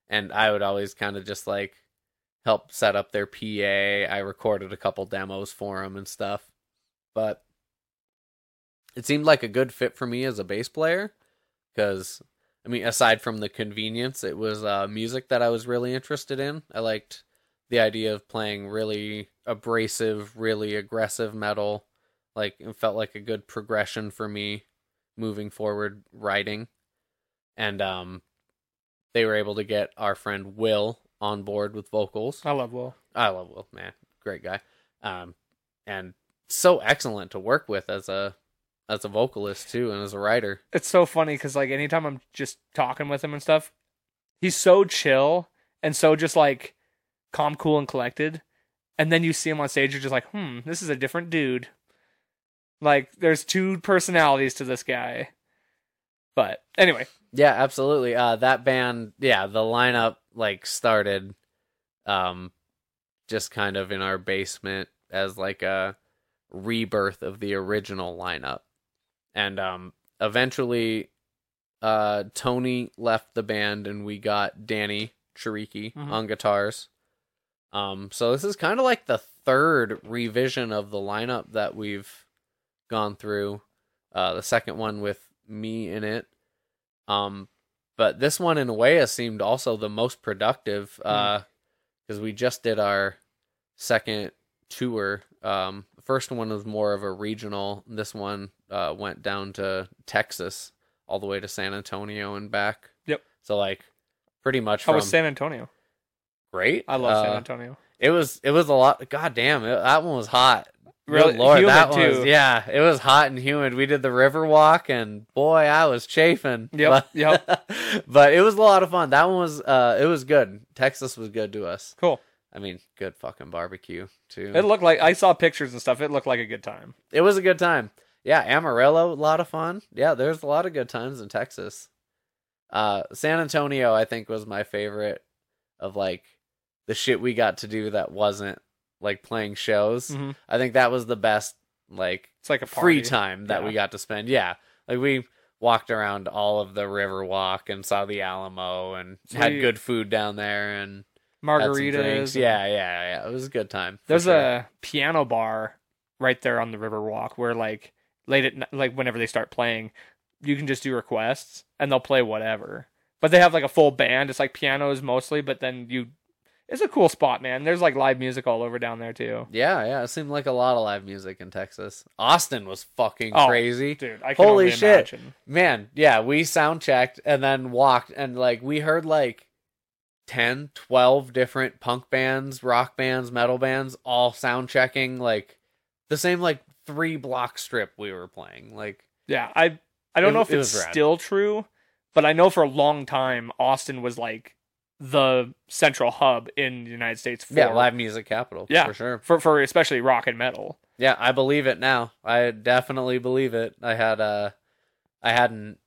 Speaker 3: and I would always kind of just like help set up their PA. I recorded a couple demos for them and stuff, but it seemed like a good fit for me as a bass player because I mean, aside from the convenience, it was uh, music that I was really interested in. I liked the idea of playing really abrasive, really aggressive metal. Like it felt like a good progression for me moving forward writing. And um they were able to get our friend Will on board with vocals.
Speaker 1: I love Will.
Speaker 3: I love Will, man. Great guy. Um and so excellent to work with as a as a vocalist too and as a writer.
Speaker 1: It's so funny because like anytime I'm just talking with him and stuff, he's so chill and so just like calm, cool, and collected. And then you see him on stage, you're just like, hmm, this is a different dude. Like there's two personalities to this guy. But anyway,
Speaker 3: Yeah, absolutely. Uh that band, yeah, the lineup like started um just kind of in our basement as like a rebirth of the original lineup. And um eventually uh Tony left the band and we got Danny Chiriki
Speaker 1: Mhm.
Speaker 3: on guitars. Um so this is kind of like the third revision of the lineup that we've gone through. Uh the second one with me in it. Um but this one in a way has seemed also the most productive uh because we just did our second tour um the first one was more of a regional this one uh went down to texas all the way to san antonio and back
Speaker 1: Yep.
Speaker 3: so like pretty much
Speaker 1: how
Speaker 3: from
Speaker 1: was San Antonio?
Speaker 3: Great
Speaker 1: I love San
Speaker 3: Uh,
Speaker 1: Antonio.
Speaker 3: it was it was a lot god damn it, that one was hot
Speaker 1: Really?
Speaker 3: Good lord that one was, yeah it was hot and humid we did the river walk and boy i was chafing
Speaker 1: Yep,
Speaker 3: but,
Speaker 1: yep.
Speaker 3: but it was a lot of fun that one was uh it was good texas was good to us
Speaker 1: Cool.
Speaker 3: i mean good fucking barbecue too
Speaker 1: It looked like I saw pictures and stuff. It looked like a good time.
Speaker 3: it was a good time. Yeah, Amarillo, a lot of fun. Yeah, there's a lot of good times in Texas. Uh, San Antonio, I think, was my favorite of like the shit we got to do that wasn't like playing shows.
Speaker 1: Mhm.
Speaker 3: I think that was the best like
Speaker 1: It's like a
Speaker 3: free time that we got to spend. Yeah, like we walked around all of the river walk and saw the Alamo and had good food down there and
Speaker 1: margaritas.
Speaker 3: Yeah, yeah, yeah. It was a good time.
Speaker 1: There's
Speaker 3: sure.
Speaker 1: a piano bar right there on the river walk where like late at night, like whenever they start playing, you can just do requests and they'll play whatever. But they have like a full band. It's like pianos mostly, but then you it's a cool spot, man. There's like live music all over down there too.
Speaker 3: Yeah, yeah. It seemed like a lot of live music in Texas. Austin was fucking
Speaker 1: Oh,
Speaker 3: crazy.
Speaker 1: Dude,
Speaker 3: Holy shit.
Speaker 1: imagine.
Speaker 3: Man, yeah, we sound checked and then walked and like we heard like 10, 12 different punk bands, rock bands, metal bands all sound checking like the same like three block strip we were playing. Like
Speaker 1: Yeah, I I don't
Speaker 3: It-
Speaker 1: know if
Speaker 3: it
Speaker 1: it's still true, but I know for a long time Austin was like the central hub in the United States for
Speaker 3: yeah, live music capital.
Speaker 1: Yeah.
Speaker 3: for sure.
Speaker 1: for for especially rock and metal.
Speaker 3: Yeah, I believe it now. I definitely believe it. I had uh I hadn't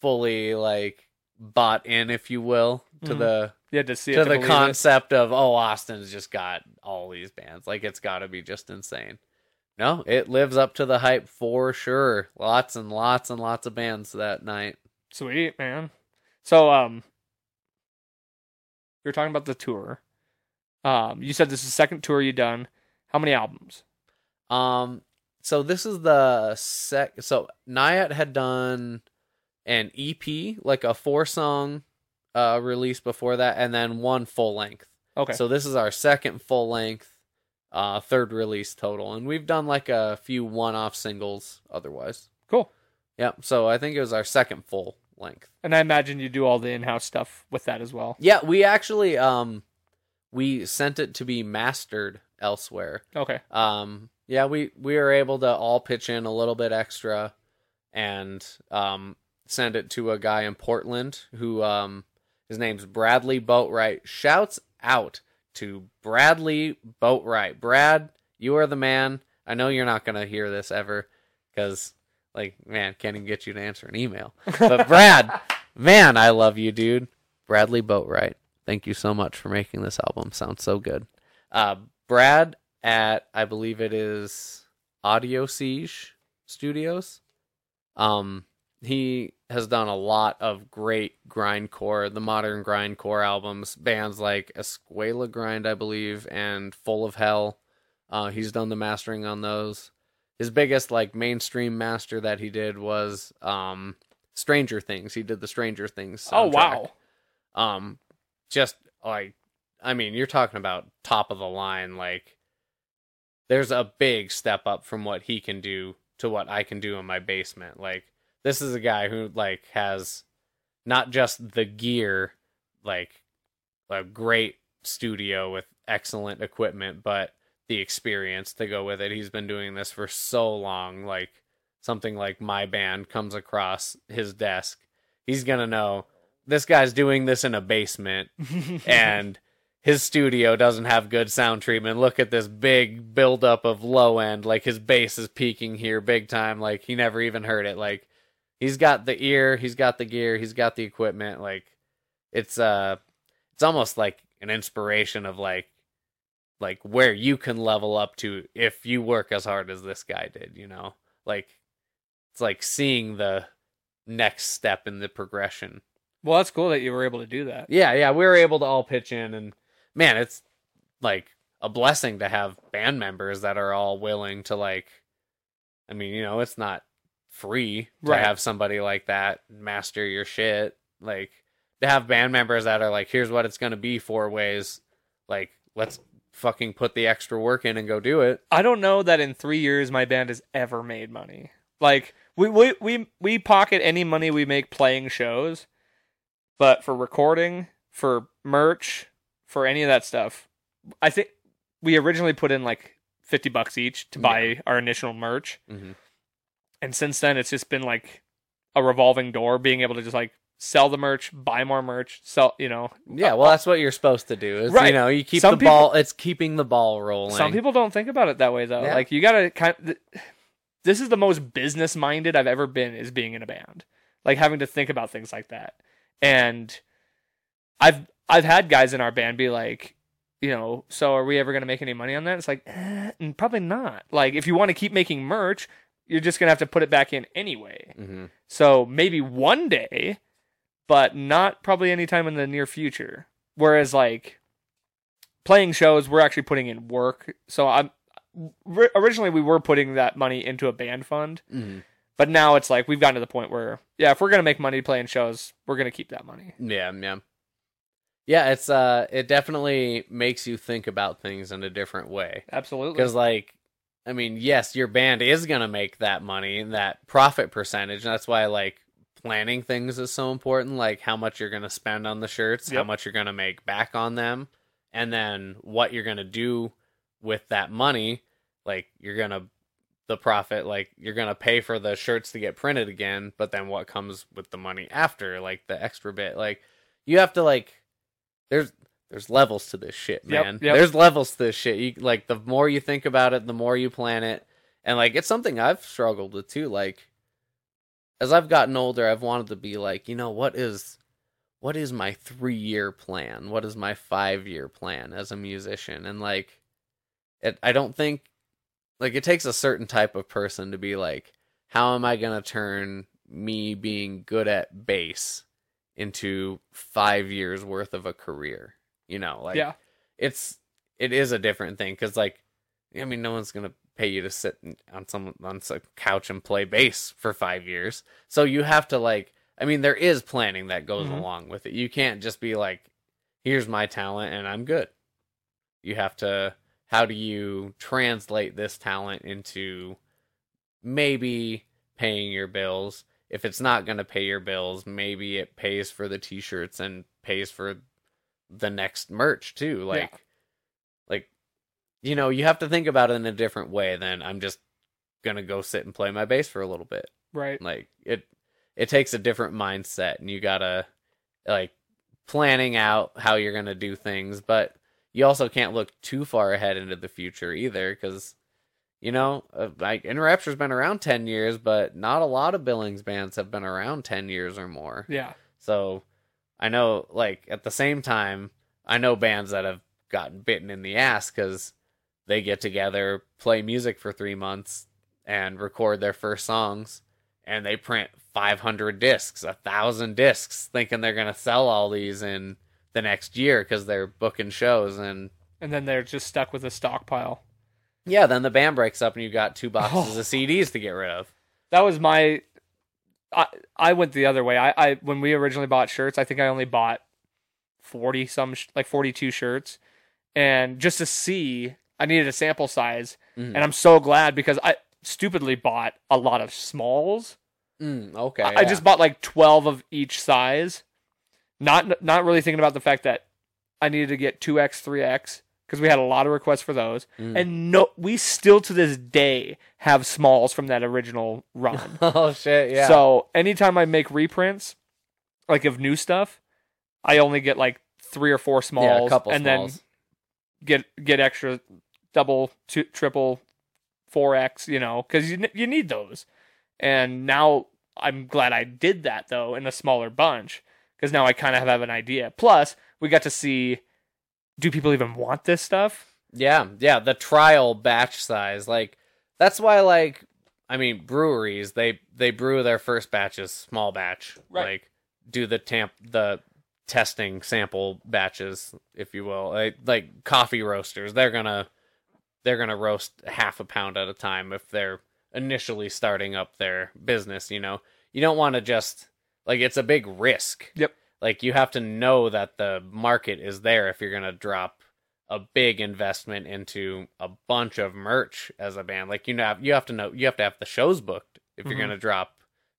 Speaker 3: fully like bought in, if you will, to
Speaker 1: Mhm.
Speaker 3: the
Speaker 1: yeah to see
Speaker 3: to the
Speaker 1: believe it.
Speaker 3: concept of oh Austin's just got all these bands like it's got to be just insane. No, it lives up to the hype for sure. Lots and lots and lots of bands that night.
Speaker 1: Sweet man. So um, you're talking about the tour. Um, you said this is the second tour you've done. How many albums?
Speaker 3: Um so this is the sec. So Nyat had done an EP, like a four song uh, release before that, and then one full length.
Speaker 1: Okay.
Speaker 3: So this is our second full length, uh, third release total, and we've done like a few one off singles otherwise.
Speaker 1: cool.
Speaker 3: Yep. So I think it was our second full length.
Speaker 1: And I imagine you do all the in-house stuff with that as well.
Speaker 3: Yeah, we actually um we sent it to be mastered elsewhere.
Speaker 1: Okay.
Speaker 3: Um yeah, we we were able to all pitch in a little bit extra and um send it to a guy in Portland who um his name's Bradley Boatwright. Shouts out to Bradley Boatwright. Brad, you are the man. I know you're not going to hear this ever cuz like man, can't even get you to answer an email. But Brad, man, I love you, dude. Bradley Boatwright. Thank you so much for making this album sound so good. Uh, Brad at I believe it is Audio Siege Studios. Um, he has done a lot of great grindcore, the modern grindcore albums, bands like Escuela Grind, I believe, and Full of Hell. Uh, he's done the mastering on those. His biggest like mainstream master that he did was um Stranger Things. He did the Stranger Things.
Speaker 1: Oh wow.
Speaker 3: Um, just like, I mean, you're talking about top of the line. Like, there's a big step up from what he can do to what I can do in my basement. Like, this is a guy who like has not just the gear, like a great studio with excellent equipment, but the experience to go with it. He's been doing this for so long. Like something like my band comes across his desk, he's gonna know this guy's doing this in a basement and his studio doesn't have good sound treatment. Look at this big buildup of low end. Like his bass is peaking here big time. Like he never even heard it. Like he's got the ear, he's got the gear, he's got the equipment. Like it's uh it's almost like an inspiration of like like where you can level up to if you work as hard as this guy did, you know? Like it's like seeing the next step in the progression.
Speaker 1: well, that's cool that you were able to do that.
Speaker 3: Yeah, yeah, we were able to all pitch in, and man, it's like a blessing to have band members that are all willing to like. I mean, you know, it's not free to
Speaker 1: Right.
Speaker 3: have somebody like that master your shit. Like to have band members that are like, here's what it's gonna be four ways. Like, let's fucking put the extra work in and go do it.
Speaker 1: I don't know that in three years my band has ever made money. Like we we we we pocket any money we make playing shows, but for recording, for merch, for any of that stuff, I think we originally put in like fifty bucks each to buy our initial merch,
Speaker 3: Mhm.
Speaker 1: and since then it's just been like a revolving door, being able to just like sell the merch, buy more merch, sell. You know,
Speaker 3: Yeah, well, that's what you're supposed to do. Is,
Speaker 1: Right.
Speaker 3: You know, you keep
Speaker 1: Some
Speaker 3: the ball. It's keeping the ball rolling.
Speaker 1: Some people don't think about it that way though.
Speaker 3: Yeah.
Speaker 1: Like you gotta kind. Th- this is the most business minded I've ever been. Is being in a band, like having to think about things like that. And I've I've had guys in our band be like, you know, so are we ever gonna make any money on that? It's like, eh, probably not. Like if you want to keep making merch, you're just gonna have to put it back in anyway.
Speaker 3: hmm
Speaker 1: So maybe one day, but not probably anytime in the near future. Whereas like playing shows, we're actually putting in work. So I'm originally we were putting that money into a band fund,
Speaker 3: hmm
Speaker 1: but now it's like we've gotten to the point where yeah, if we're gonna make money playing shows, we're gonna keep that money.
Speaker 3: Yeah, yeah. Yeah, it's uh it definitely makes you think about things in a different way.
Speaker 1: Absolutely.
Speaker 3: Cuz like I mean, yes, your band is going to make that money, that profit percentage. And that's why like planning things is so important, like how much you're going to spend on the shirts, how much you're going to make back on them, and then what you're going to do with that money. Like you're going to the profit like you're going to pay for the shirts to get printed again, but then what comes with the money after, like the extra bit. Like you have to like there's there's levels to this shit,
Speaker 1: Yep,
Speaker 3: man.
Speaker 1: yep.
Speaker 3: There's levels to this shit. You like the more you think about it, the more you plan it. And like it's something I've struggled with too. Like as I've gotten older, I've wanted to be like, you know, what is what is my 3-year plan? What is my 5-year plan as a musician? And like it I don't think like it takes a certain type of person to be like, how am I going to turn me being good at bass into 5 years worth of a career? You know, like
Speaker 1: yeah.
Speaker 3: it's it is a different thing because like i mean no one's gonna pay you to sit on some on some couch and play bass for five years. So you have to like, I mean, there is planning that goes
Speaker 1: Mhm.
Speaker 3: along with it. You can't just be like, "Here's my talent and I'm good." You have to. How do you translate this talent into maybe paying your bills? If it's not going to pay your bills, maybe it pays for the t-shirts and pays for the next merch too. Like, like, you know, you have to think about it in a different way than I'm just gonna go sit and play my bass for a little bit.
Speaker 1: Right.
Speaker 3: Like it, it takes a different mindset, and you gotta like planning out how you're gonna do things, but you also can't look too far ahead into the future either, because you know, uh, like In Rapture's been around ten years, but not a lot of Billings bands have been around ten years or more.
Speaker 1: Yeah.
Speaker 3: So I know, like, at the same time, I know bands that have gotten bitten in the ass because they get together, play music for three months, and record their first songs, and they print 500 discs, a thousand discs, thinking they're going to sell all these in the next year because they're booking shows. And
Speaker 1: And then they're just stuck with a stockpile.
Speaker 3: yeah, then the band breaks up and you've got two boxes
Speaker 1: Oh.
Speaker 3: of CDs to get rid of.
Speaker 1: That was my. I I went the other way. I, I when we originally bought shirts, I think I only bought forty some sh- like forty two shirts, and just to see, I needed a sample size,
Speaker 3: Mhm.
Speaker 1: and I'm so glad because I stupidly bought a lot of smalls.
Speaker 3: Mm, okay.
Speaker 1: I, I just bought like twelve of each size, not not really thinking about the fact that I needed to get two X, three X because we had a lot of requests for those,
Speaker 3: Mm.
Speaker 1: and no, we still to this day have smalls from that original run.
Speaker 3: oh, shit. Yeah.
Speaker 1: So anytime I make reprints, like of new stuff, I only get like three or four smalls,
Speaker 3: yeah,
Speaker 1: and
Speaker 3: smalls.
Speaker 1: then get get extra, double, two, triple, four X. You know, because you you need those. And now I'm glad I did that though in a smaller bunch because now I kind of have an idea. Plus, we got to see, do people even want this stuff?
Speaker 3: Yeah, yeah, the trial batch size. Like that's why like I mean breweries, they they brew their first batches small batch.
Speaker 1: Right.
Speaker 3: Like do the tamp the testing sample batches, if you will. Like, like coffee roasters, they're going to they're going to roast half a pound at a time if they're initially starting up their business, you know. You don't want to just like it's a big risk.
Speaker 1: Yep.
Speaker 3: Like you have to know that the market is there if you're going to drop a big investment into a bunch of merch as a band. Like you know, you have to know you have to have the shows booked if you're
Speaker 1: Mhm.
Speaker 3: going to drop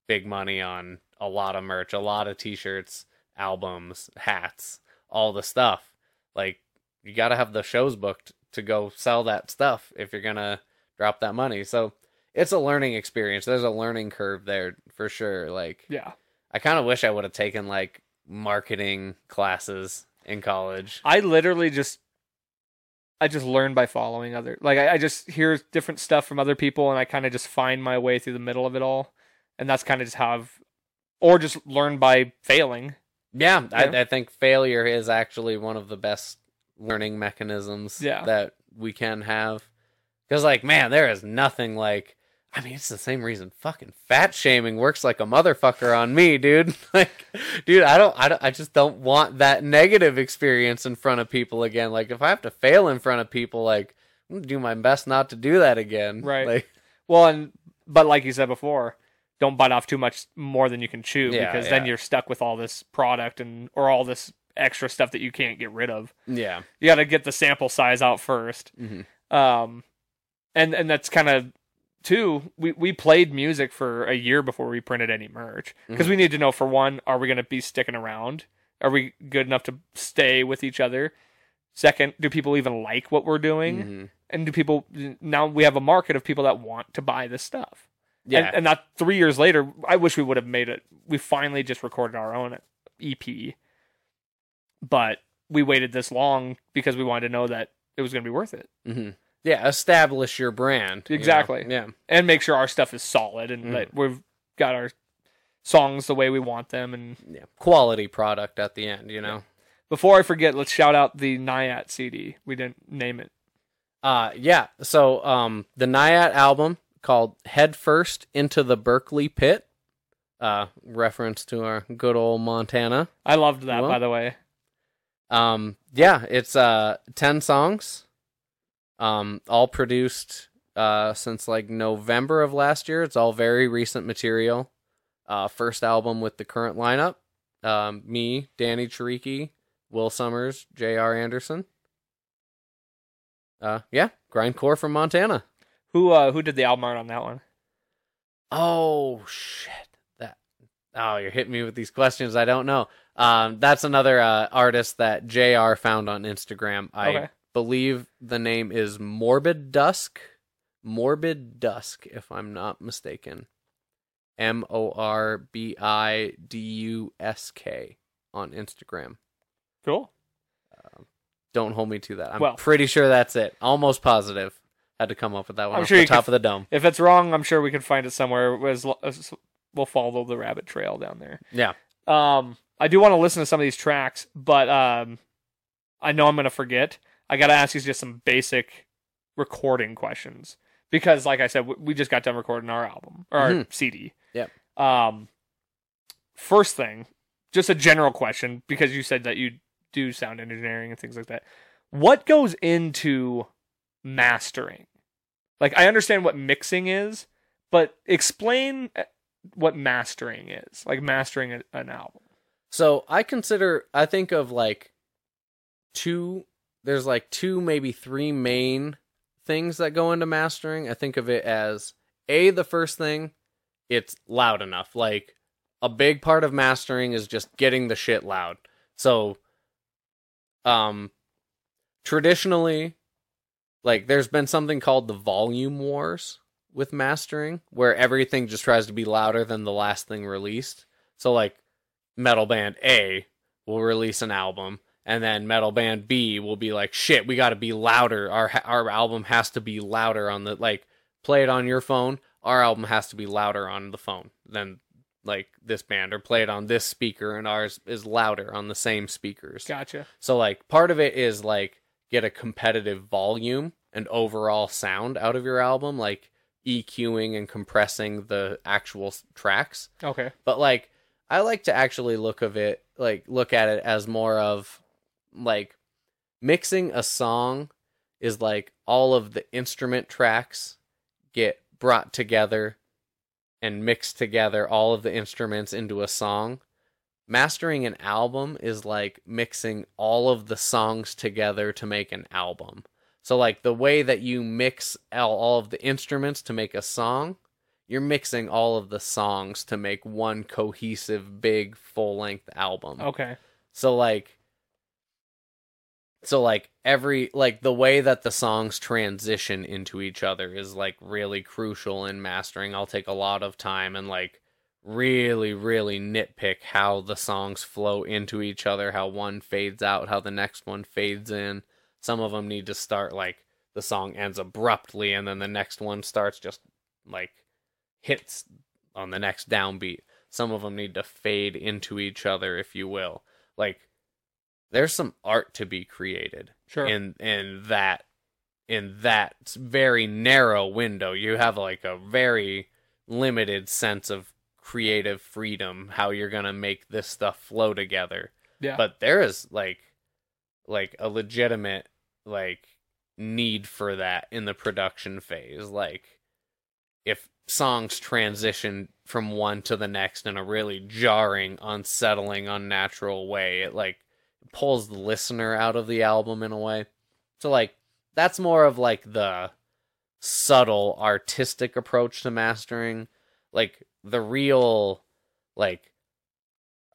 Speaker 3: big money on a lot of merch, a lot of t-shirts, albums, hats, all the stuff. Like you got to have the shows booked to go sell that stuff if you're going to drop that money. So it's a learning experience. There's a learning curve there for sure. Like
Speaker 1: Yeah.
Speaker 3: I kind of wish I would have taken like marketing classes in college.
Speaker 1: I literally just I just learn by following other like I, I just hear different stuff from other people and I kind of just find my way through the middle of it all, and that's kind of just how I've or just learn by failing.
Speaker 3: Yeah,
Speaker 1: Yeah.
Speaker 3: I, I think failure is actually one of the best learning mechanisms
Speaker 1: Yeah.
Speaker 3: that we can have. Because, like, man, there is nothing like. I mean, it's the same reason fucking fat shaming works like a motherfucker on me, dude. Like, dude, I don't, I don't, I just don't want that negative experience in front of people again. Like, if I have to fail in front of people, like, I'm gonna do my best not to do that again.
Speaker 1: Right.
Speaker 3: Like,
Speaker 1: Well, and but like you said before, don't bite off too much more than you can chew
Speaker 3: Yeah,
Speaker 1: because then you're stuck with all this product and or all this extra stuff that you can't get rid of.
Speaker 3: yeah.
Speaker 1: You got to get the sample size out 1st
Speaker 3: Mhm.
Speaker 1: Um, and and that's kind of two. We we played music for a year before we printed any merch because we need to know for one, are we going to be sticking around? Are we good enough to stay with each other? Second, do people even like what we're doing?
Speaker 3: Mhm.
Speaker 1: And do people now we have a market of people that want to buy this stuff?
Speaker 3: Yeah.
Speaker 1: And, and that three years later, I wish we would have made it. We finally just recorded our own EP, but we waited this long because we wanted to know that it was going to be worth it
Speaker 3: hmm Yeah, establish your brand. you know?
Speaker 1: Exactly.
Speaker 3: Yeah.
Speaker 1: and make sure our stuff is solid and
Speaker 3: Mm.
Speaker 1: that we've got our songs the way we want them. And
Speaker 3: Yeah. Quality product at the end, you know.
Speaker 1: before I forget, let's shout out the Nyat CD. We didn't name it.
Speaker 3: Uh yeah. So um the Nyat album called Head First into the Berkeley Pit. Uh reference to our good old Montana.
Speaker 1: I loved that,
Speaker 3: Well-
Speaker 1: by the way.
Speaker 3: Um yeah, it's uh 10 songs. Um all produced uh, since like November of last year. It's all very recent material. Uh, first album with the current lineup. Um, me, Danny Chariki, Will Summers, J.R. Anderson. Uh, yeah, grindcore from Montana.
Speaker 1: Who uh who did the album art on that one?
Speaker 3: Oh shit! That oh, you're hitting me with these questions. I don't know. Um, that's another uh, artist that Jr. found on Instagram. I
Speaker 1: Okay.
Speaker 3: believe the name is Morbid Dusk. Morbid Dusk, if I'm not mistaken. M O R B I D U S K on Instagram.
Speaker 1: Cool.
Speaker 3: Don't hold me to that. I'm
Speaker 1: Well-
Speaker 3: pretty sure that's it. Almost positive. Had to come up with that one
Speaker 1: I'm sure
Speaker 3: the top
Speaker 1: could-
Speaker 3: of the dome.
Speaker 1: If it's wrong, I'm sure we can find it somewhere. As as- we'll follow the rabbit trail down there.
Speaker 3: Yeah.
Speaker 1: Um, I do want to listen to some of these tracks, but um, I know I'm going to forget. I got to ask you just some basic recording questions because, like I said, we- just got done recording our album or our
Speaker 3: Mhm.
Speaker 1: CD.
Speaker 3: Yep.
Speaker 1: Um, first thing, just a general question because you said that you do sound engineering and things like that. What goes into mastering? Like, I understand what mixing is, but explain uh, what mastering is. Like mastering a- an album.
Speaker 3: So I consider I think of like two there's like two maybe three main things that go into mastering. I think of it as A the first thing, it's loud enough. Like a big part of mastering is just getting the shit loud. So um traditionally like there's been something called the volume wars with mastering where everything just tries to be louder than the last thing released. So like metal band A will release an album and then metal band B will be like shit we got to be louder our our album has to be louder on the like play it on your phone our album has to be louder on the phone than like this band or play it on this speaker and ours is louder on the same speakers
Speaker 1: Gotcha.
Speaker 3: so like part of it is like get a competitive volume and overall sound out of your album like EQing and compressing the actual tracks
Speaker 1: Okay.
Speaker 3: but like I like to actually look of it like look at it as more of like mixing a song is like all of the instrument tracks get brought together and mixed together all of the instruments into a song. Mastering an album is like mixing all of the songs together to make an album. So like the way that you mix all, all of the instruments to make a song you're mixing all of the songs to make one cohesive big full length album.
Speaker 1: Okay.
Speaker 3: So like so like every like the way that the songs transition into each other is like really crucial in mastering. I'll take a lot of time and like really really nitpick how the songs flow into each other, how one fades out, how the next one fades in. Some of them need to start like the song ends abruptly and then the next one starts just like hits on the next downbeat. Some of them need to fade into each other, if you will. Like, there's some art to be created
Speaker 1: Sure.
Speaker 3: in in that in that very narrow window. You have like a very limited sense of creative freedom how you're gonna make this stuff flow together
Speaker 1: yeah.
Speaker 3: but there is like like a legitimate like need for that in the production phase like if songs transition from one to the next in a really jarring unsettling unnatural way it like pulls the listener out of the album in a way so like that's more of like the subtle artistic approach to mastering like the real like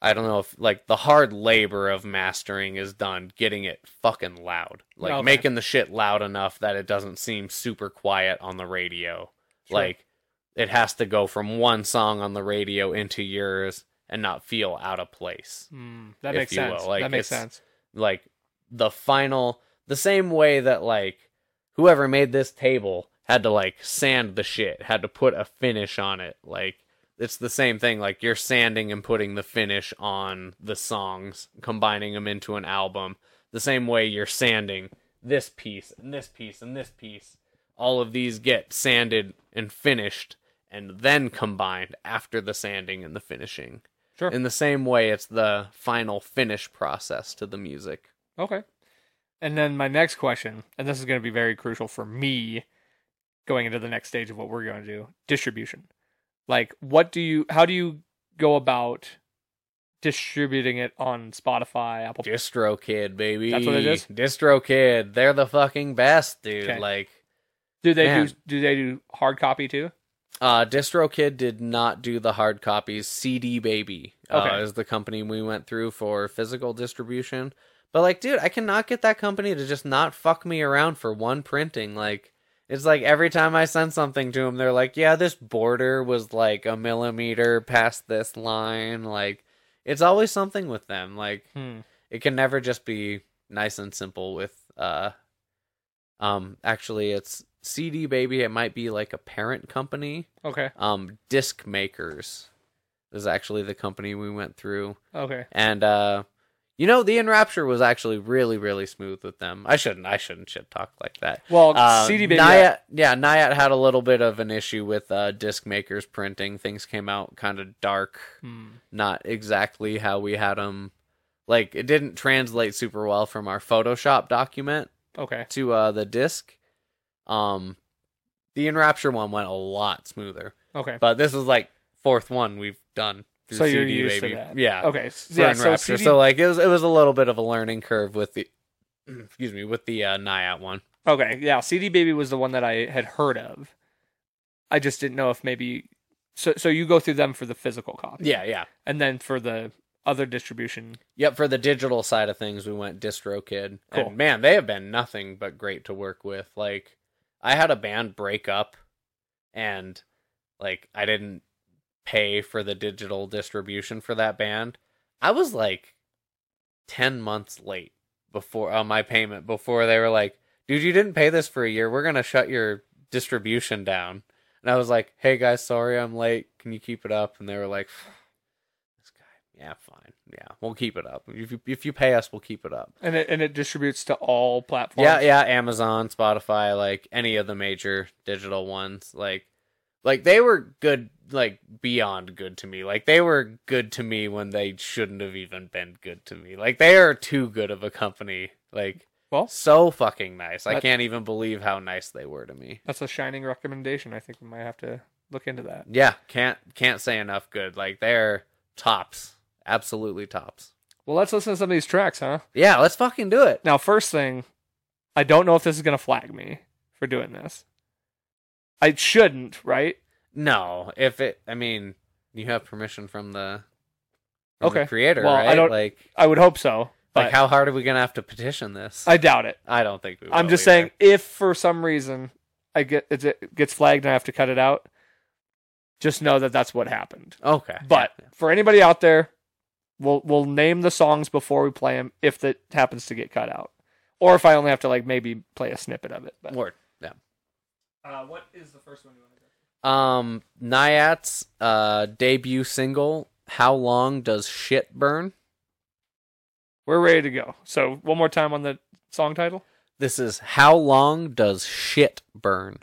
Speaker 3: I don't know if like the hard labor of mastering is done getting it fucking loud. Like
Speaker 1: Okay.
Speaker 3: making the shit loud enough that it doesn't seem super quiet on the radio.
Speaker 1: Sure.
Speaker 3: Like it has to go from one song on the radio into yours and not feel out of place.
Speaker 1: Mm, that makes sense.
Speaker 3: Like,
Speaker 1: that makes sense.
Speaker 3: like the final the same way that like whoever made this table had to like sand the shit had to put a finish on it. Like it's the same thing. Like you're sanding and putting the finish on the songs combining them into an album. The same way you're sanding this piece and this piece and this piece. All of these get sanded and finished and then combined after the sanding and the finishing
Speaker 1: Sure.
Speaker 3: in the same way it's the final finish process to the music
Speaker 1: Okay. And then my next question, and this is going to be very crucial for me. going into the next stage of what we're going to do, distribution. Like, what do you? How do you go about distributing it on Spotify, Apple?
Speaker 3: DistroKid, baby.
Speaker 1: That's what it is?
Speaker 3: DistroKid. They're the fucking best, dude.
Speaker 1: Okay.
Speaker 3: Like,
Speaker 1: Do they
Speaker 3: Man.
Speaker 1: do? Do they do hard copy too?
Speaker 3: Uh, DistroKid did not do the hard copies. CD Baby uh, is the company we went through for physical distribution. But like, dude, I cannot get that company to just not fuck me around for one printing. Like, it's like every time I send something to them, they're like, "Yeah, this border was like a millimeter past this line." Like, it's always something with them. Like,
Speaker 1: Hmm.
Speaker 3: it can never just be nice and simple with uh um actually it's CD baby it might be like a parent company
Speaker 1: Okay.
Speaker 3: um disc makers is actually the company we went through
Speaker 1: Okay.
Speaker 3: and uh you know the In Rapture was actually really really smooth with them i shouldn't i shouldn't shit talk like that
Speaker 1: Well,
Speaker 3: uh,
Speaker 1: CD baby.
Speaker 3: Nyatt, yeah, Nyatt had a little bit of an issue with uh, disc makers printing. Things came out kind of dark,
Speaker 1: Hmm.
Speaker 3: not exactly how we had them. Like it didn't translate super well from our Photoshop document
Speaker 1: Okay.
Speaker 3: to uh, the disc. Um, the In Rapture one went a lot smoother,
Speaker 1: Okay.
Speaker 3: but this is like fourth one we've done. through
Speaker 1: So you're
Speaker 3: CD
Speaker 1: used
Speaker 3: Baby.
Speaker 1: to that.
Speaker 3: Yeah.
Speaker 1: Okay. Yeah. So
Speaker 3: In Rapture.
Speaker 1: CD.
Speaker 3: so like it was it was a little bit of a learning curve with the excuse me with the uh, Nyatt one.
Speaker 1: Okay, yeah, CD Baby was the one that I had heard of. I just didn't know if maybe so so you go through them for the physical copy.
Speaker 3: Yeah, yeah.
Speaker 1: And then for the other distribution.
Speaker 3: Yep, for the digital side of things, we went DistroKid.
Speaker 1: Cool.
Speaker 3: And man, they have been nothing but great to work with. Like, I had a band break up, and like I didn't pay for the digital distribution for that band. I was like ten months late before on my payment before they were like, "Dude, you didn't pay this for a year. We're gonna shut your distribution down." And I was like, "Hey guys, sorry I'm late. Can you keep it up?" And they were like, "This guy, yeah, fine, yeah, we'll keep it up. If you if you pay us, we'll keep it up."
Speaker 1: And it and it distributes to all platforms.
Speaker 3: Yeah, yeah, Amazon, Spotify, like any of the major digital ones, like like they were good like beyond good to me. Like they were good to me when they shouldn't have even been good to me. Like they are too good of a company. Like
Speaker 1: Well,
Speaker 3: so fucking nice. I can't even believe how nice they were to me.
Speaker 1: that's a shining recommendation. I think we might have to look into that.
Speaker 3: Yeah, can't can't say enough good. Like they're tops. Absolutely tops.
Speaker 1: Well, let's listen to some of these tracks, huh?
Speaker 3: Yeah, let's fucking do it.
Speaker 1: Now, first thing, I don't know if this is going to flag me for doing this. I shouldn't, right?
Speaker 3: No, if it I mean, you have permission from the from the
Speaker 1: Okay.
Speaker 3: creator,
Speaker 1: Well, I don't-
Speaker 3: like
Speaker 1: I would hope so,
Speaker 3: Like, how hard are we gonna have to petition this?
Speaker 1: I doubt it.
Speaker 3: I don't think we.
Speaker 1: I'm just
Speaker 3: either.
Speaker 1: saying, if for some reason I get it gets flagged and I have to cut it out, just know that that's what happened.
Speaker 3: Okay,
Speaker 1: But
Speaker 3: yeah,
Speaker 1: for anybody out there, we'll we'll name the songs before we play them if that happens to get cut out, or if I only have to like maybe play a snippet of it.
Speaker 3: yeah.
Speaker 1: But
Speaker 3: word. Yeah.
Speaker 1: uh, what is the first one you want to go?
Speaker 3: Um, Nyat's uh debut single. How long does shit burn?
Speaker 1: We're ready to go. So one more time on the song title.
Speaker 3: This is how long does shit burn?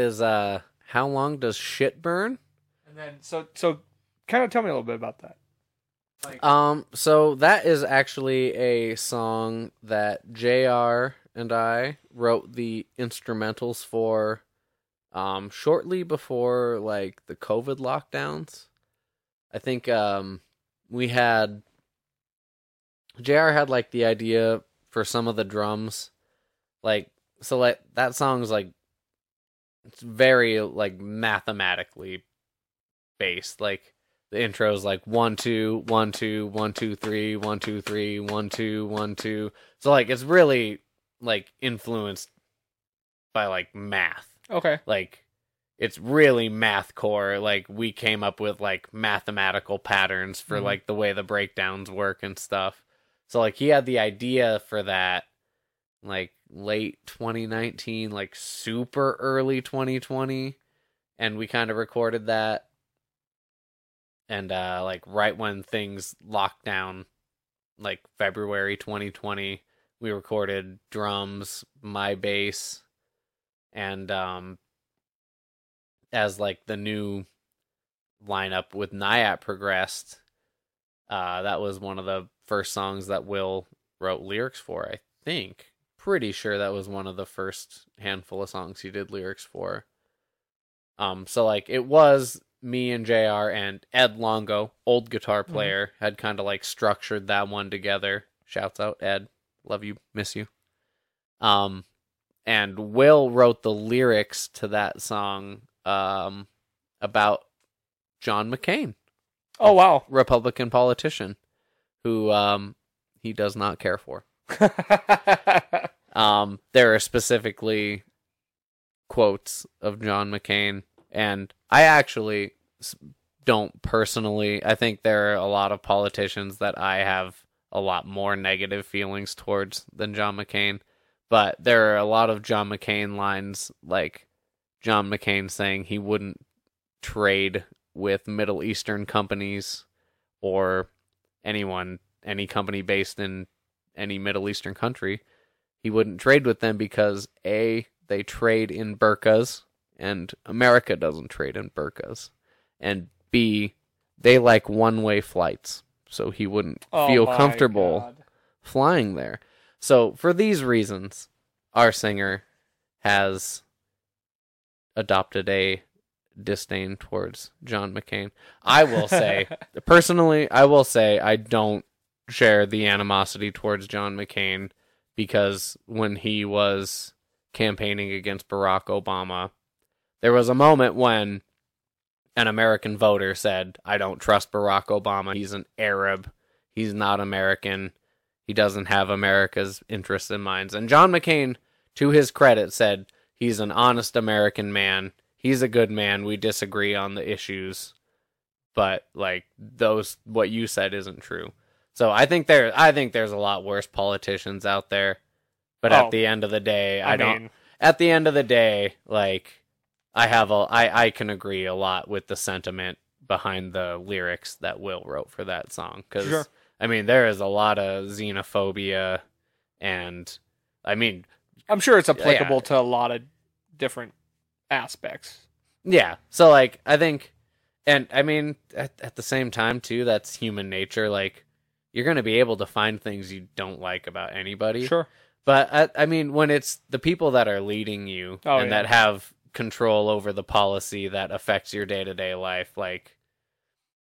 Speaker 3: Is. uh How long does shit burn?
Speaker 1: And then so so kind of tell me a little bit about that.
Speaker 3: Um, so that is actually a song that JR and I wrote the instrumentals for um shortly before like the COVID lockdowns. I think um we had JR had like the idea for some of the drums. Like so like that song's like it's very like mathematically based. Like the intro is like one two one two one two three one two three one two one two so like it's really like influenced by like math
Speaker 1: Okay.
Speaker 3: like it's really math core like we came up with like mathematical patterns for
Speaker 1: Mhm.
Speaker 3: like the way the breakdowns work and stuff so like he had the idea for that like late 2019 like super early 2020 and we kind of recorded that. And uh like right when things locked down like February 2020 we recorded drums my bass and um as like the new lineup with Nyat progressed uh that was one of the first songs that Will wrote lyrics for I think pretty sure that was one of the first handful of songs he did lyrics for um so like it was me and JR and Ed Longo, old guitar player, had kind of like structured that one together. Shouts out Ed. Love you, miss you. Um and Will wrote the lyrics to that song um about John McCain,
Speaker 1: Oh wow.
Speaker 3: Republican politician who um he does not care for. Um, there are specifically quotes of John McCain, and I actually don't personally. I think there are a lot of politicians that I have a lot more negative feelings towards than John McCain, but there are a lot of John McCain lines, like John McCain saying he wouldn't trade with Middle Eastern companies or anyone, any company based in any Middle Eastern country he wouldn't trade with them because a they trade in burkas and America doesn't trade in burkas, and b they like one way flights, so he wouldn't
Speaker 1: Oh
Speaker 3: feel comfortable
Speaker 1: God.
Speaker 3: flying there. So for these reasons, our singer has adopted a disdain towards John McCain. I will say personally, I will say I don't share the animosity towards John McCain because when he was campaigning against Barack Obama, there was a moment when an American voter said, I don't trust Barack Obama. He's an Arab. He's not American. He doesn't have America's interests in mind. And John McCain, to his credit, said he's an honest American man. He's a good man. We disagree on the issues. But like those what you said isn't true. So I think there I think there's a lot worse politicians out there. But
Speaker 1: Oh.
Speaker 3: at the end of the day, I,
Speaker 1: I,
Speaker 3: don't
Speaker 1: mean,
Speaker 3: at the end of the day, like I have a I I can agree a lot with the sentiment behind the lyrics that Will wrote for that song cuz
Speaker 1: Sure.
Speaker 3: I mean there is a lot of xenophobia and I mean
Speaker 1: I'm sure it's
Speaker 3: Yeah.
Speaker 1: applicable to a lot of different aspects.
Speaker 3: yeah, so like I think and I mean at at the same time too that's human nature like you're going to be able to find things you don't like about anybody.
Speaker 1: Sure.
Speaker 3: But I, I mean, when it's the people that are leading you
Speaker 1: Oh,
Speaker 3: and
Speaker 1: yeah.
Speaker 3: that have control over the policy that affects your day to day life, like,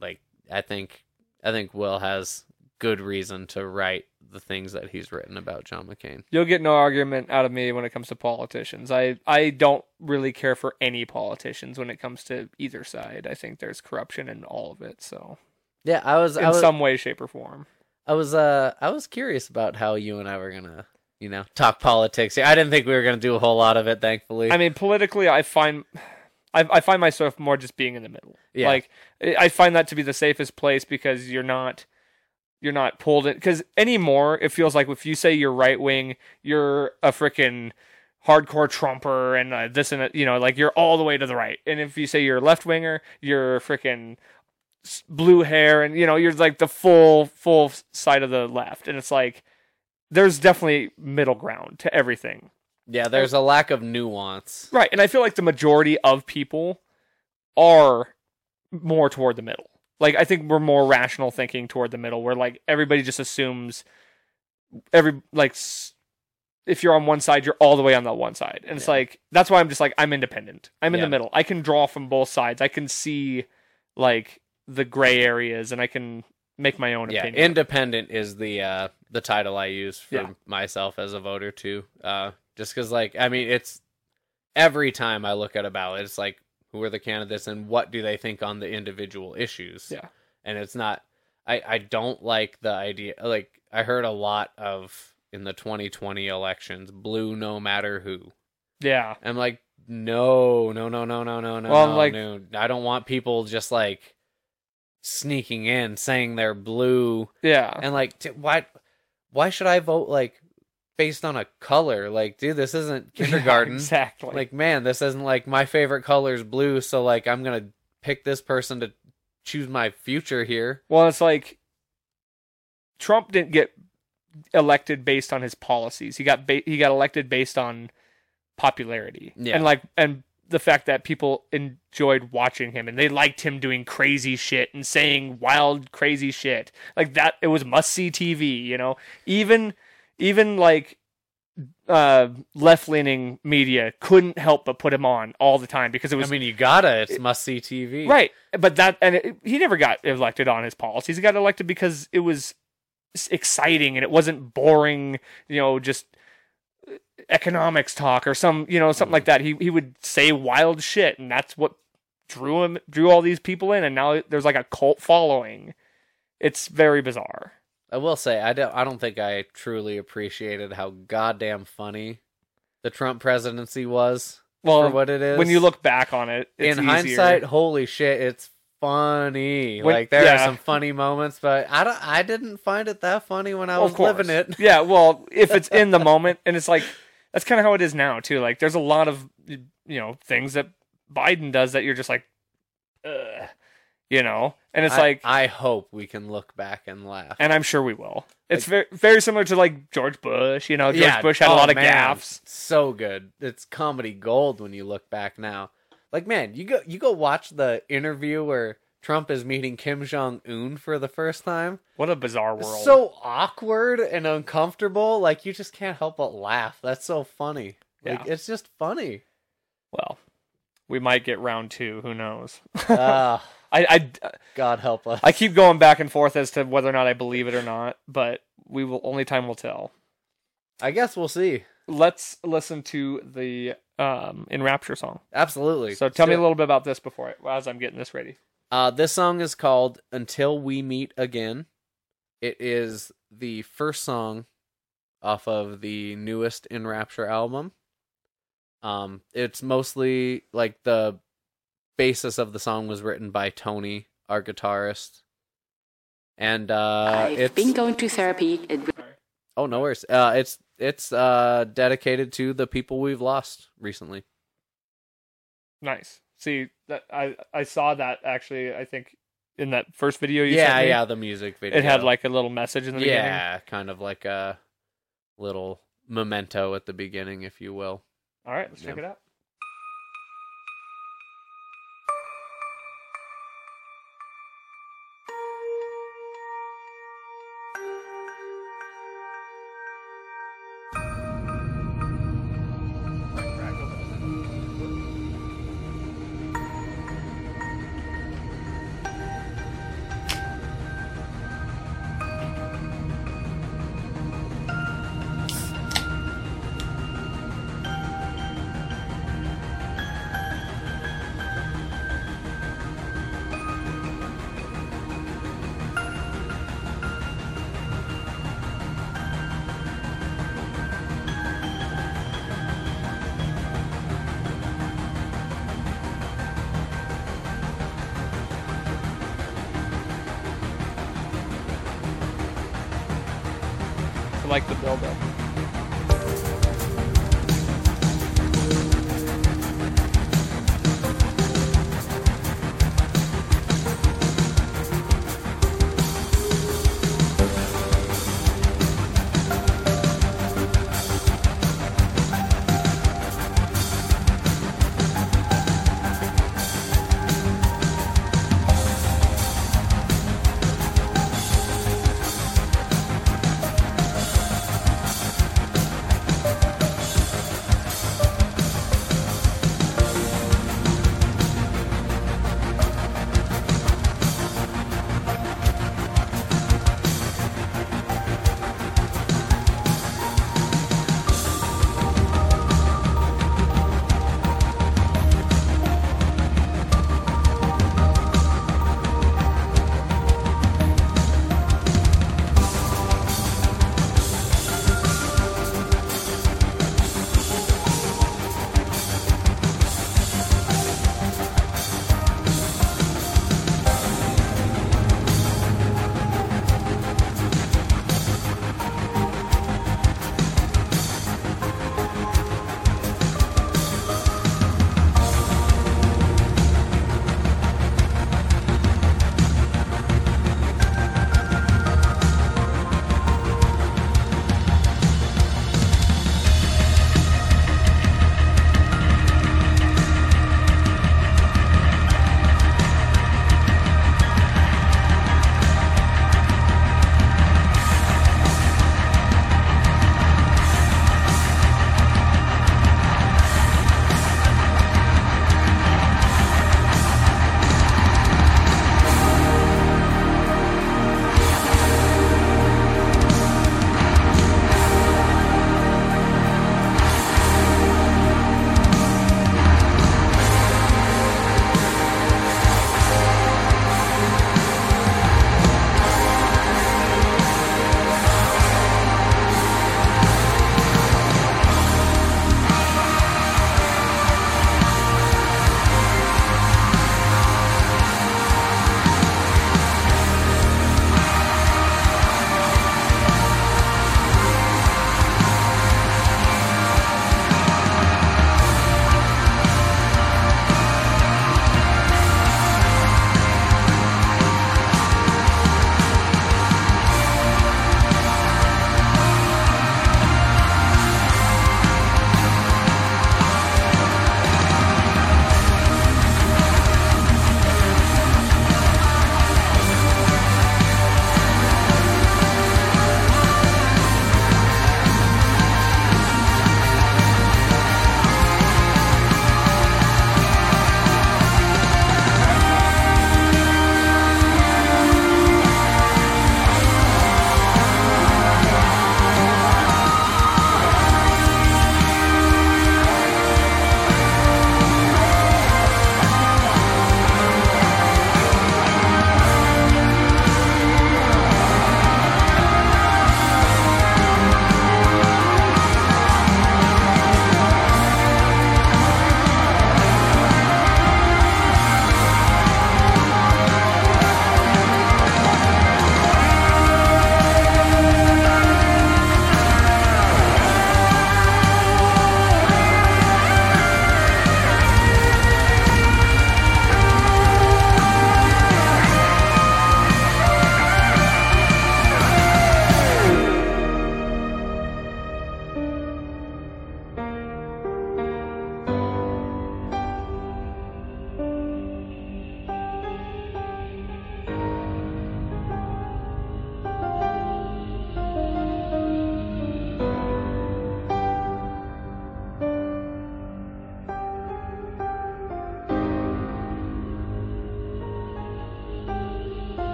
Speaker 3: like I think, I think Will has good reason to write the things that he's written about John McCain.
Speaker 1: You'll get no argument out of me when it comes to politicians. I I don't really care for any politicians when it comes to either side. I think there's corruption in all of it. So
Speaker 3: Yeah, I was,
Speaker 1: in
Speaker 3: I was,
Speaker 1: some way, shape, or form.
Speaker 3: I was, uh, I was curious about how you and I were gonna, you know, talk politics. I didn't think we were gonna do a whole lot of it, thankfully.
Speaker 1: I mean, politically, I find I, I find myself more just being in the middle.
Speaker 3: Yeah.
Speaker 1: Like I find that to be the safest place because you're not you're not pulled in because anymore it feels like if you say you're right wing, you're a freaking hardcore Trumper and uh, this and that, you know, like you're all the way to the right. And if you say you're left winger, you're freaking blue hair and you know you're like the full full side of the left and it's like there's definitely middle ground to everything
Speaker 3: Yeah, there's a lack of nuance.
Speaker 1: Right, and I feel like the majority of people are more toward the middle. Like I think we're more rational thinking toward the middle, where like everybody just assumes every like if you're on one side, you're all the way on that one side, and it's
Speaker 3: Yeah.
Speaker 1: like that's why I'm just like I'm independent. I'm in
Speaker 3: Yeah.
Speaker 1: the middle. I can draw from both sides. I can see like the gray areas, and I can make my own
Speaker 3: Yeah,
Speaker 1: opinion.
Speaker 3: independent is the uh the title I use for
Speaker 1: Yeah.
Speaker 3: myself as a voter too. Uh just cuz like I mean it's every time I look at a ballot it's like who are the candidates and what do they think on the individual issues.
Speaker 1: Yeah.
Speaker 3: And it's not I I don't like the idea like I heard a lot of in the 2020 elections blue no matter who.
Speaker 1: yeah,
Speaker 3: I'm like no, no, no, no, no, no, no.
Speaker 1: Well,
Speaker 3: no,
Speaker 1: like-
Speaker 3: no. I don't want people just like sneaking in saying they're blue
Speaker 1: yeah.
Speaker 3: and like t- why why should i vote like based on a color like dude this isn't kindergarten
Speaker 1: exactly.
Speaker 3: like man this isn't like my favorite color is blue so like i'm gonna pick this person to choose my future here
Speaker 1: Well, it's like Trump didn't get elected based on his policies. He got ba- he got elected based on popularity.
Speaker 3: Yeah.
Speaker 1: And like and the fact that people enjoyed watching him and they liked him doing crazy shit and saying wild crazy shit. Like that it was must see TV, you know. Even even like uh left-leaning media couldn't help but put him on all the time because it was
Speaker 3: i mean you gotta it's must see tv
Speaker 1: Right, but that and it, he never got elected on his policies. He got elected because it was exciting and it wasn't boring. You know, just economics talk or some you know something like mm. that. He he would say wild shit, and that's what drew him drew all these people in. And now there's like a cult following. It's very bizarre.
Speaker 3: i will say i don't i don't think i truly appreciated how goddamn funny the trump presidency was
Speaker 1: Well,
Speaker 3: for what it is
Speaker 1: when you look back on it, it's
Speaker 3: in
Speaker 1: easier.
Speaker 3: hindsight, holy shit, it's funny.
Speaker 1: When-
Speaker 3: like there
Speaker 1: yeah.
Speaker 3: are some funny moments, but I don't. I didn't find it that funny when I
Speaker 1: Well,
Speaker 3: was living it.
Speaker 1: yeah, well, if it's in the moment, and it's like that's kind of how it is now too. Like, there's a lot of you know things that Biden does that you're just like, Ugh, you know, and it's
Speaker 3: I,
Speaker 1: like,
Speaker 3: I hope we can look back and laugh.
Speaker 1: and I'm sure we will. It's very very similar to like George Bush. You know, George
Speaker 3: Yeah,
Speaker 1: Bush had a
Speaker 3: oh,
Speaker 1: lot of
Speaker 3: man,
Speaker 1: gaffes.
Speaker 3: So good. It's comedy gold when you look back now. Like man, you go you go watch the interview where Trump is meeting Kim Jong Un for the first time.
Speaker 1: What a bizarre world.
Speaker 3: So awkward and uncomfortable. Like you just can't help but laugh. That's so funny. Like
Speaker 1: Yeah.
Speaker 3: it's just funny.
Speaker 1: well, we might get round two. Who knows?
Speaker 3: Ah,
Speaker 1: I, I
Speaker 3: God help us.
Speaker 1: I keep going back and forth as to whether or not I believe it or not, but we will. Only time will tell.
Speaker 3: I guess we'll see.
Speaker 1: let's listen to the um in rapture song
Speaker 3: Absolutely.
Speaker 1: so tell me a little bit about this before I, as i'm getting this ready
Speaker 3: Uh, this song is called "Until We Meet Again." It is the first song off of the newest In Rapture album. Um, it's mostly like the basis of the song was written by Tony, our guitarist, and uh,
Speaker 4: I've
Speaker 3: it's
Speaker 4: been going to therapy. It
Speaker 3: oh no worries. Uh, it's it's uh dedicated to the people we've lost recently.
Speaker 1: nice see that i i saw that actually i think in that first video you
Speaker 3: yeah,
Speaker 1: sent me,
Speaker 3: yeah, the music video.
Speaker 1: it had like a little message in the beginning
Speaker 3: yeah, kind of like a little memento at the beginning, if you will.
Speaker 1: all right let's check it out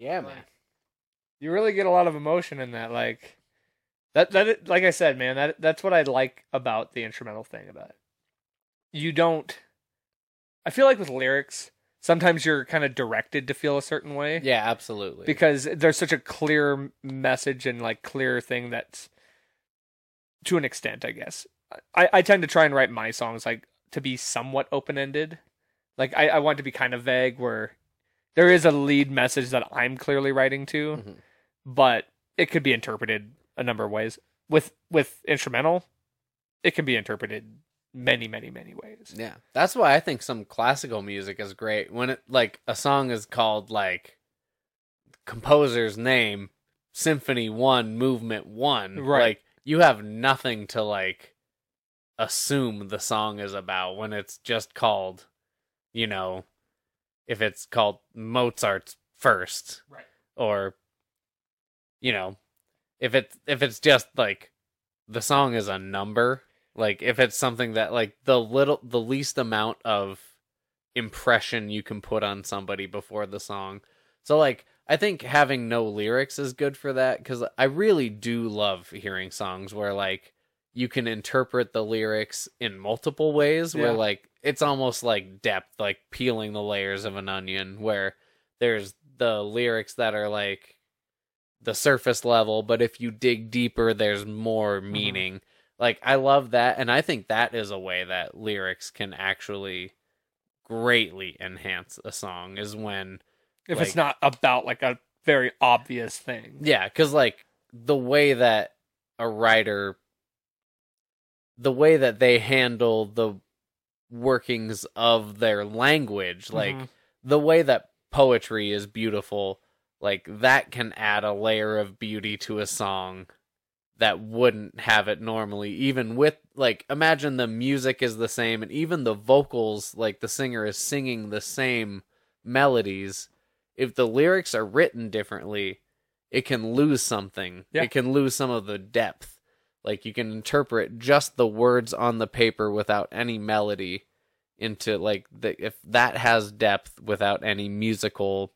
Speaker 3: Yeah, man.
Speaker 1: You really get a lot of emotion in that. Like that. That like I said, man. That that's what I like about the instrumental thing about it. You don't. I feel like with lyrics, sometimes you're kind of directed to feel a certain way.
Speaker 3: Yeah, absolutely.
Speaker 1: because there's such a clear message and like clear thing that's to an extent i guess i, I tend to try and write my songs like to be somewhat open-ended like I, I want to be kind of vague where there is a lead message that i'm clearly writing to
Speaker 3: Mhm.
Speaker 1: but it could be interpreted a number of ways with with instrumental it can be interpreted many many many ways
Speaker 3: Yeah, that's why I think some classical music is great when it like a song is called like composer's name, Symphony One, Movement One.
Speaker 1: Right.
Speaker 3: Like you have nothing to like assume the song is about when it's just called, you know, if it's called Mozart's First,
Speaker 1: Right.
Speaker 3: Or, you know, if it's if it's just like the song is a number like if it's something that like the little the least amount of impression you can put on somebody before the song so like i think having no lyrics is good for that because i really do love hearing songs where like you can interpret the lyrics in multiple ways where
Speaker 1: Yeah.
Speaker 3: like it's almost like depth like peeling the layers of an onion where there's the lyrics that are like the surface level but if you dig deeper there's more
Speaker 1: Mm-hmm.
Speaker 3: meaning like i love that and i think that is a way that lyrics can actually greatly enhance a song is when
Speaker 1: if
Speaker 3: Like-
Speaker 1: it's not about like a very obvious thing
Speaker 3: yeah because like the way that a writer the way that they handle the workings of their language like
Speaker 1: Mhm.
Speaker 3: the way that poetry is beautiful like that can add a layer of beauty to a song that wouldn't have it normally even with like imagine the music is the same and even the vocals like the singer is singing the same melodies if the lyrics are written differently it can lose something
Speaker 1: Yeah.
Speaker 3: it can lose some of the depth like you can interpret just the words on the paper without any melody into like the if that has depth without any musical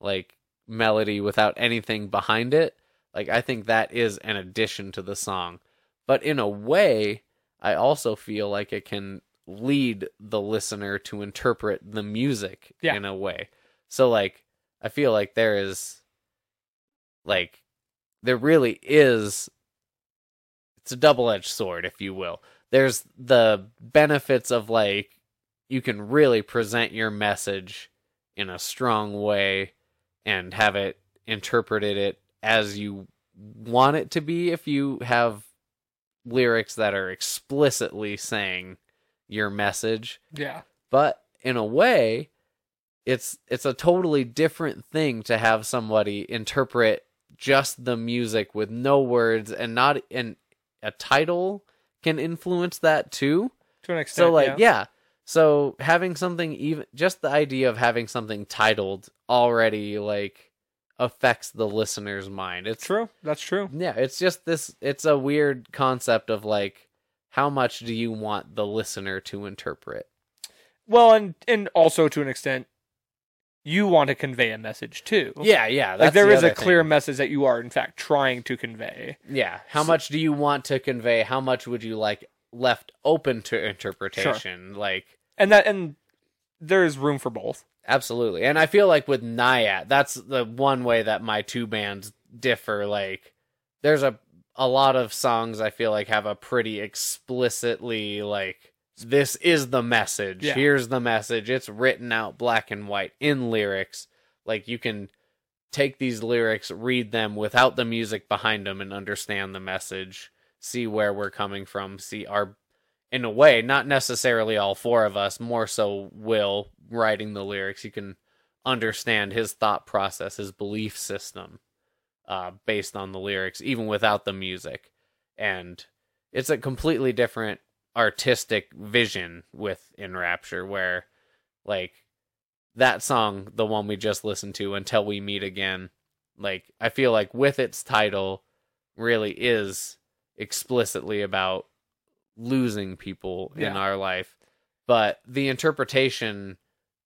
Speaker 3: like melody without anything behind it like i think that is an addition to the song but in a way i also feel like it can lead the listener to interpret the music
Speaker 1: Yeah.
Speaker 3: in a way so like i feel like there is like there really is it's a double-edged sword if you will. There's the benefits of like you can really present your message in a strong way and have it interpreted it as you want it to be if you have lyrics that are explicitly saying your message.
Speaker 1: Yeah.
Speaker 3: But in a way it's it's a totally different thing to have somebody interpret just the music with no words and not and a title can influence that too.
Speaker 1: To an extent
Speaker 3: so like
Speaker 1: yeah.
Speaker 3: yeah. so having something even just the idea of having something titled already like affects the listener's mind. It's
Speaker 1: true. That's true.
Speaker 3: Yeah it's just this it's a weird concept of like how much do you want the listener to interpret?
Speaker 1: Well, and and also to an extent, you want to convey a message too.
Speaker 3: yeah yeah
Speaker 1: like there
Speaker 3: the
Speaker 1: is a clear
Speaker 3: thing.
Speaker 1: message that you are in fact trying to convey.
Speaker 3: yeah how much do you want to convey how much would you like left open to interpretation like
Speaker 1: And that and there is room for both.
Speaker 3: Absolutely. And I feel like with Nyat, that's the one way that my two bands differ. Like there's a a lot of songs I feel like have a pretty explicitly like this is the message.
Speaker 1: Yeah.
Speaker 3: Here's the message. It's written out black and white in lyrics. Like you can take these lyrics, read them without the music behind them and understand the message, see where we're coming from, see our in a way, not necessarily all four of us, more so Will writing the lyrics. You can understand his thought process, his belief system, uh, based on the lyrics, even without the music. And it's a completely different artistic vision with In Rapture, where, like, that song, the one we just listened to, Until We Meet Again, like, I feel like with its title, really is explicitly about losing people in our life but the interpretation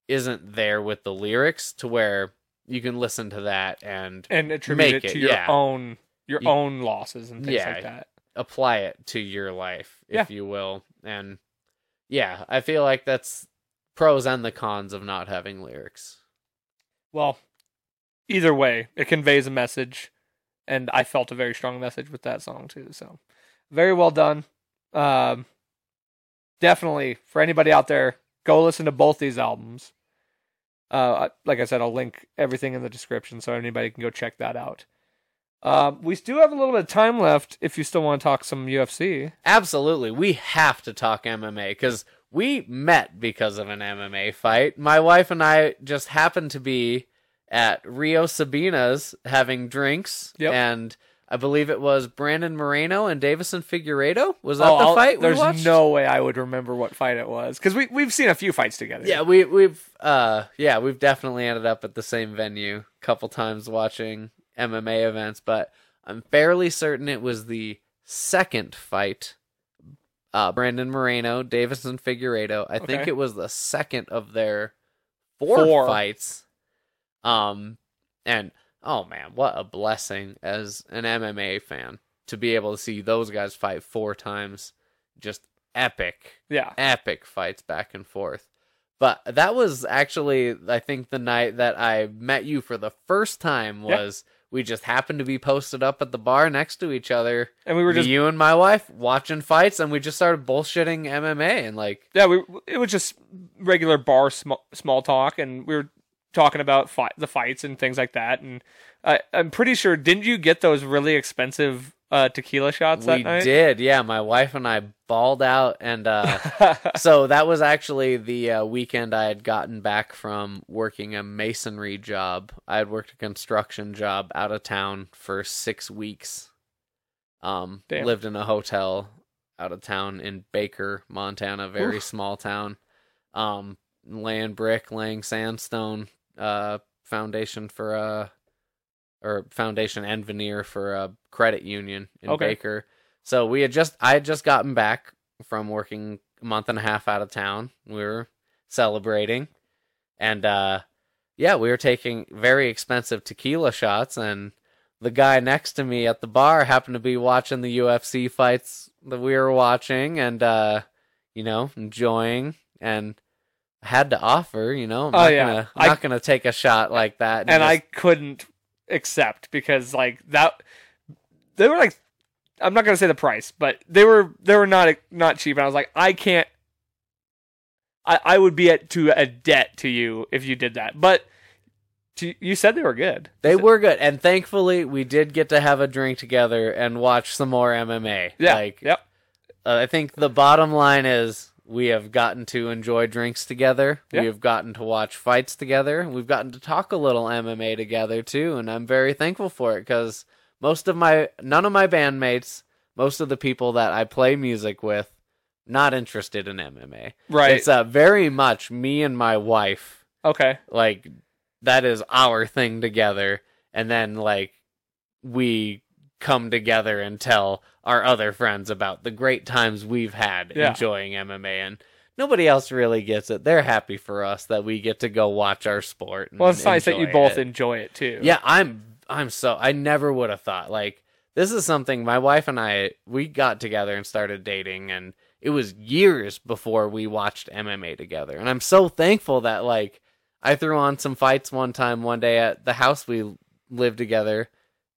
Speaker 3: isn't there with the lyrics to where you can listen to that and
Speaker 1: and attribute
Speaker 3: Make
Speaker 1: it to
Speaker 3: it,
Speaker 1: your
Speaker 3: yeah.
Speaker 1: own your
Speaker 3: You-
Speaker 1: own losses and things
Speaker 3: Yeah.
Speaker 1: like that.
Speaker 3: Apply it to your life, if
Speaker 1: Yeah.
Speaker 3: you will. And yeah, I feel like that's pros and the cons of not having lyrics.
Speaker 1: Well, either way, it conveys a message, and I felt a very strong message with that song too. So, very well done. Um, definitely for anybody out there, go listen to both these albums. Uh, like I said, I'll link everything in the description so anybody can go check that out. Um, we do have a little bit of time left if you still want to talk some UFC.
Speaker 3: Absolutely. We have to talk MMA because we met because of an MMA fight. My wife and I just happened to be at Rio Sabina's having drinks.
Speaker 1: Yep.
Speaker 3: And I believe it was Brandon Moreno and Deiveson Figueiredo. Was that
Speaker 1: Oh,
Speaker 3: the
Speaker 1: I'll-
Speaker 3: fight
Speaker 1: There's
Speaker 3: watched?
Speaker 1: no way I would remember what fight it was because we we've seen a few fights together.
Speaker 3: Yeah, we we've uh yeah, we've definitely ended up at the same venue a couple times watching MMA events, but I'm fairly certain it was the second fight. Uh Brandon Moreno, Deiveson Figueiredo. I think it was the second of their four,
Speaker 1: Four.
Speaker 3: fights. Um and oh man, what a blessing as an MMA fan to be able to see those guys fight four times. Just epic
Speaker 1: yeah.
Speaker 3: epic fights back and forth. But that was actually, I think, the night that I met you for the first time. Was we just happened to be posted up at the bar next to each other,
Speaker 1: And we were just
Speaker 3: you and my wife watching fights, and we just started bullshitting MMA and like,
Speaker 1: Yeah, we it was just regular bar small, small talk, and we were talking about fi- the fights and things like that. And I, I'm pretty sure, didn't you get those really expensive uh, tequila shots that
Speaker 3: we
Speaker 1: night?
Speaker 3: did. Yeah, my wife and I balled out, and uh, so that was actually the uh, weekend I had gotten back from working a masonry job. I had worked a construction job out of town for six weeks. Um,
Speaker 1: Damn.
Speaker 3: lived in a hotel out of town in Baker, Montana, very
Speaker 1: Oof.
Speaker 3: small town. Um, laying brick, laying sandstone, uh, foundation for a or foundation and veneer for a credit union in
Speaker 1: Okay.
Speaker 3: Baker. So we had just I had just gotten back from working a month and a half out of town. We were celebrating and uh yeah, we were taking very expensive tequila shots and the guy next to me at the bar happened to be watching the UFC fights that we were watching and uh you know, enjoying and had to offer, you know, I'm
Speaker 1: Oh,
Speaker 3: not
Speaker 1: yeah.
Speaker 3: gonna
Speaker 1: I-
Speaker 3: not gonna take a shot like that.
Speaker 1: and I
Speaker 3: just-
Speaker 1: couldn't accept because like that they were like I'm not gonna say the price, but they were they were not not cheap. And I was like, I can't. I I would be at to a debt to you if you did that. But to, you said they were good.
Speaker 3: They were good, and thankfully we did get to have a drink together and watch some more MMA.
Speaker 1: Yeah.
Speaker 3: like
Speaker 1: yep.
Speaker 3: uh, I think the bottom line is we have gotten to enjoy drinks together.
Speaker 1: Yeah.
Speaker 3: We have gotten to watch fights together. We've gotten to talk a little MMA together too, and I'm very thankful for it because most of my none of my bandmates, most of the people that I play music with, not interested in MMA.
Speaker 1: Right.
Speaker 3: It's uh, very much me and my wife
Speaker 1: okay.
Speaker 3: like that is our thing together and then like we come together and tell our other friends about the great times we've had
Speaker 1: Yeah.
Speaker 3: enjoying MMA and nobody else really gets it. They're happy for us that we get to go watch our sport. And
Speaker 1: Well, it's nice that you both
Speaker 3: it.
Speaker 1: enjoy it too.
Speaker 3: Yeah, I'm I'm so I never would have thought like this is something my wife and I we got together and started dating and it was years before we watched MMA together. And I'm so thankful that like I threw on some fights one time one day at the house we lived together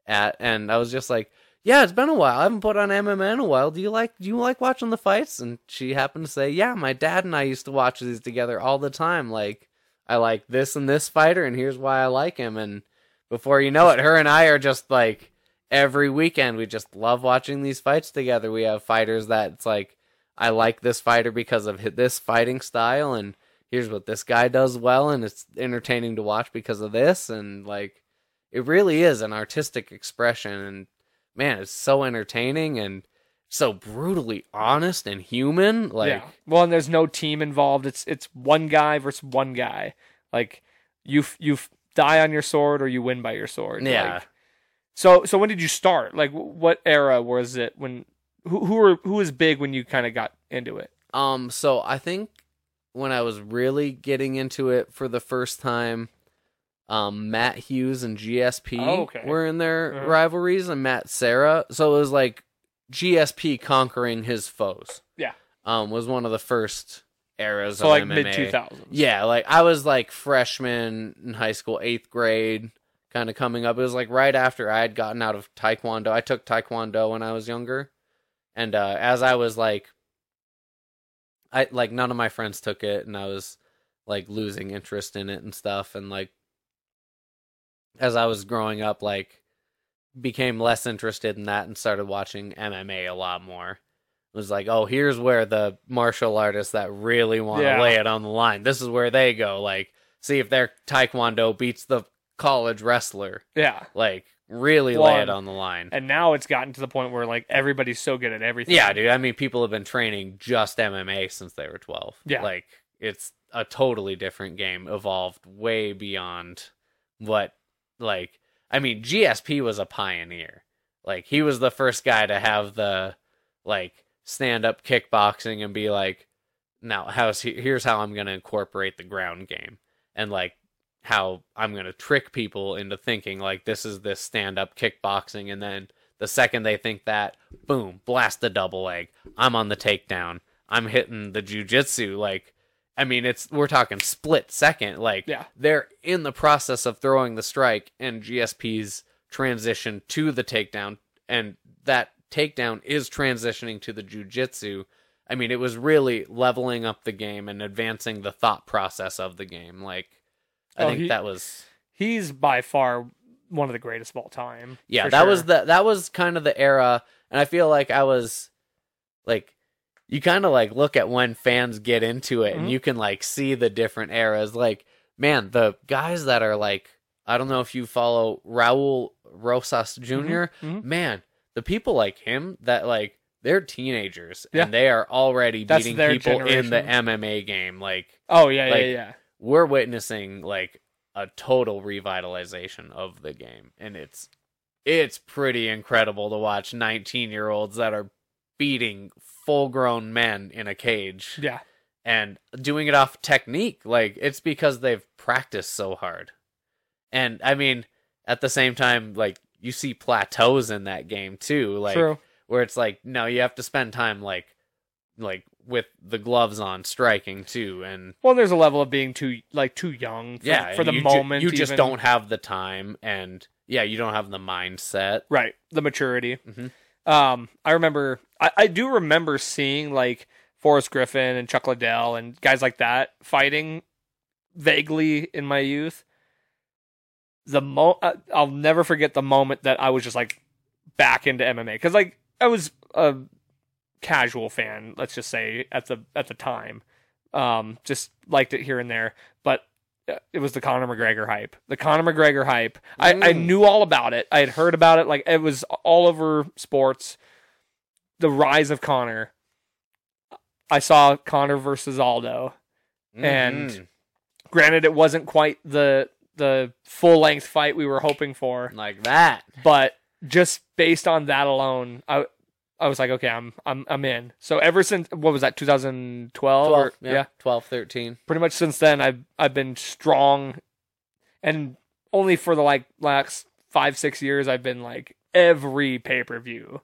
Speaker 3: at and I was just like, "Yeah, it's been a while. I haven't put on MMA in a while. Do you like do you like watching the fights?" And she happened to say, "Yeah, my dad and I used to watch these together all the time. Like I like this and this fighter and here's why I like him." And before you know it, her and I are just like every weekend we just love watching these fights together. We have fighters that it's like I like this fighter because of this fighting style and here's what this guy does well and it's entertaining to watch because of this and like it really is an artistic expression and man, it's so entertaining and so brutally honest and human like
Speaker 1: yeah. Well, and there's no team involved. It's it's one guy versus one guy. Like you you die on your sword or you win by your sword.
Speaker 3: Yeah.
Speaker 1: Like, so so when did you start? Like what era was it when who who were who was big when you kind of got into it?
Speaker 3: Um, so I think when I was really getting into it for the first time, um, Matt Hughes and GSP
Speaker 1: Oh, okay.
Speaker 3: were in their
Speaker 1: Uh-huh.
Speaker 3: rivalries, and Matt Serra. So it was like GSP conquering his foes.
Speaker 1: Yeah.
Speaker 3: um, was one of the first eras
Speaker 1: So
Speaker 3: of
Speaker 1: like mid two thousands.
Speaker 3: Yeah, like I was like freshman in high school, eighth grade, kind of coming up. It was like right after I had gotten out of Taekwondo. I took Taekwondo when I was younger, and uh, as I was like, I like none of my friends took it, and I was like losing interest in it and stuff, and like as I was growing up, like became less interested in that and started watching MMA a lot more. It was like, oh, here's where the martial artists that really want to
Speaker 1: Yeah.
Speaker 3: lay it on the line. This is where they go. Like, see if their taekwondo beats the college wrestler.
Speaker 1: Yeah.
Speaker 3: Like, really
Speaker 1: Well,
Speaker 3: lay it on the line.
Speaker 1: And now it's gotten to the point where like everybody's so good at everything.
Speaker 3: Yeah, dude. I mean, people have been training just MMA since they were 12.
Speaker 1: Yeah.
Speaker 3: Like, it's a totally different game, evolved way beyond what, like, I mean, GSP was a pioneer. Like, he was the first guy to have the, like, stand up kickboxing and be like, now, how's he, here's how I'm to incorporate the ground game. And, like, how I'm to trick people into thinking, like, this is this stand up kickboxing. And then the second they think that, boom, blast the double leg. I'm on the takedown. I'm hitting the jujitsu. Like, I mean, it's we're talking split second. Like,
Speaker 1: Yeah.
Speaker 3: they're in the process of throwing the strike, and GSP's transition to the takedown, and that takedown is transitioning to the jujitsu. I mean, it was really leveling up the game and advancing the thought process of the game. Like, I
Speaker 1: Oh,
Speaker 3: think
Speaker 1: he-
Speaker 3: that was
Speaker 1: He's by far one of the greatest of all time.
Speaker 3: yeah that
Speaker 1: sure.
Speaker 3: was the that was kind of the era and i feel like i was like you kind of like look at when fans get into it
Speaker 1: Mhm.
Speaker 3: and you can like see the different eras like man the guys that are like i don't know if you follow raul rosas junior
Speaker 1: mhm.
Speaker 3: man the people like him that like they're teenagers
Speaker 1: Yeah.
Speaker 3: and they are already
Speaker 1: That's
Speaker 3: beating people in the mma game like
Speaker 1: Oh yeah,
Speaker 3: like,
Speaker 1: yeah, yeah.
Speaker 3: we're witnessing like a total revitalization of the game and it's it's pretty incredible to watch 19 year olds that are beating full grown men in a cage
Speaker 1: Yeah.
Speaker 3: and doing it off technique like it's because they've practiced so hard and i mean at the same time like you see plateaus in that game too like
Speaker 1: True.
Speaker 3: where it's like no you have to spend time like like with the gloves on striking too and
Speaker 1: Well, there's a level of being too like too young for,
Speaker 3: yeah
Speaker 1: for the
Speaker 3: you ju-
Speaker 1: moment.
Speaker 3: you just don't have the time and yeah you don't have the mindset
Speaker 1: right the maturity.
Speaker 3: Mhm.
Speaker 1: Um, I remember. I, I do remember seeing like Forrest Griffin and Chuck Liddell and guys like that fighting vaguely in my youth. The mo I'll never forget the moment that I was just like back into MMA because like I was a casual fan, let's just say at the at the time, um, just liked it here and there, but it was the Conor McGregor hype. The Conor McGregor hype. I, I
Speaker 3: Mm.
Speaker 1: knew all about it. I had heard about it. Like it was all over sports. The rise of Conor. I saw Conor versus Aldo. And-
Speaker 3: Mhm.
Speaker 1: Granted, it wasn't quite the the full length fight we were hoping for,
Speaker 3: like that
Speaker 1: but just based on that alone, I I was like, okay, I'm I'm I'm in. So ever since what was that, 2012?
Speaker 3: 12
Speaker 1: Or,
Speaker 3: yeah,
Speaker 1: yeah,
Speaker 3: 12 13
Speaker 1: pretty much since then, I've I've been strong, and only for the like last five six years, I've been like every pay per view.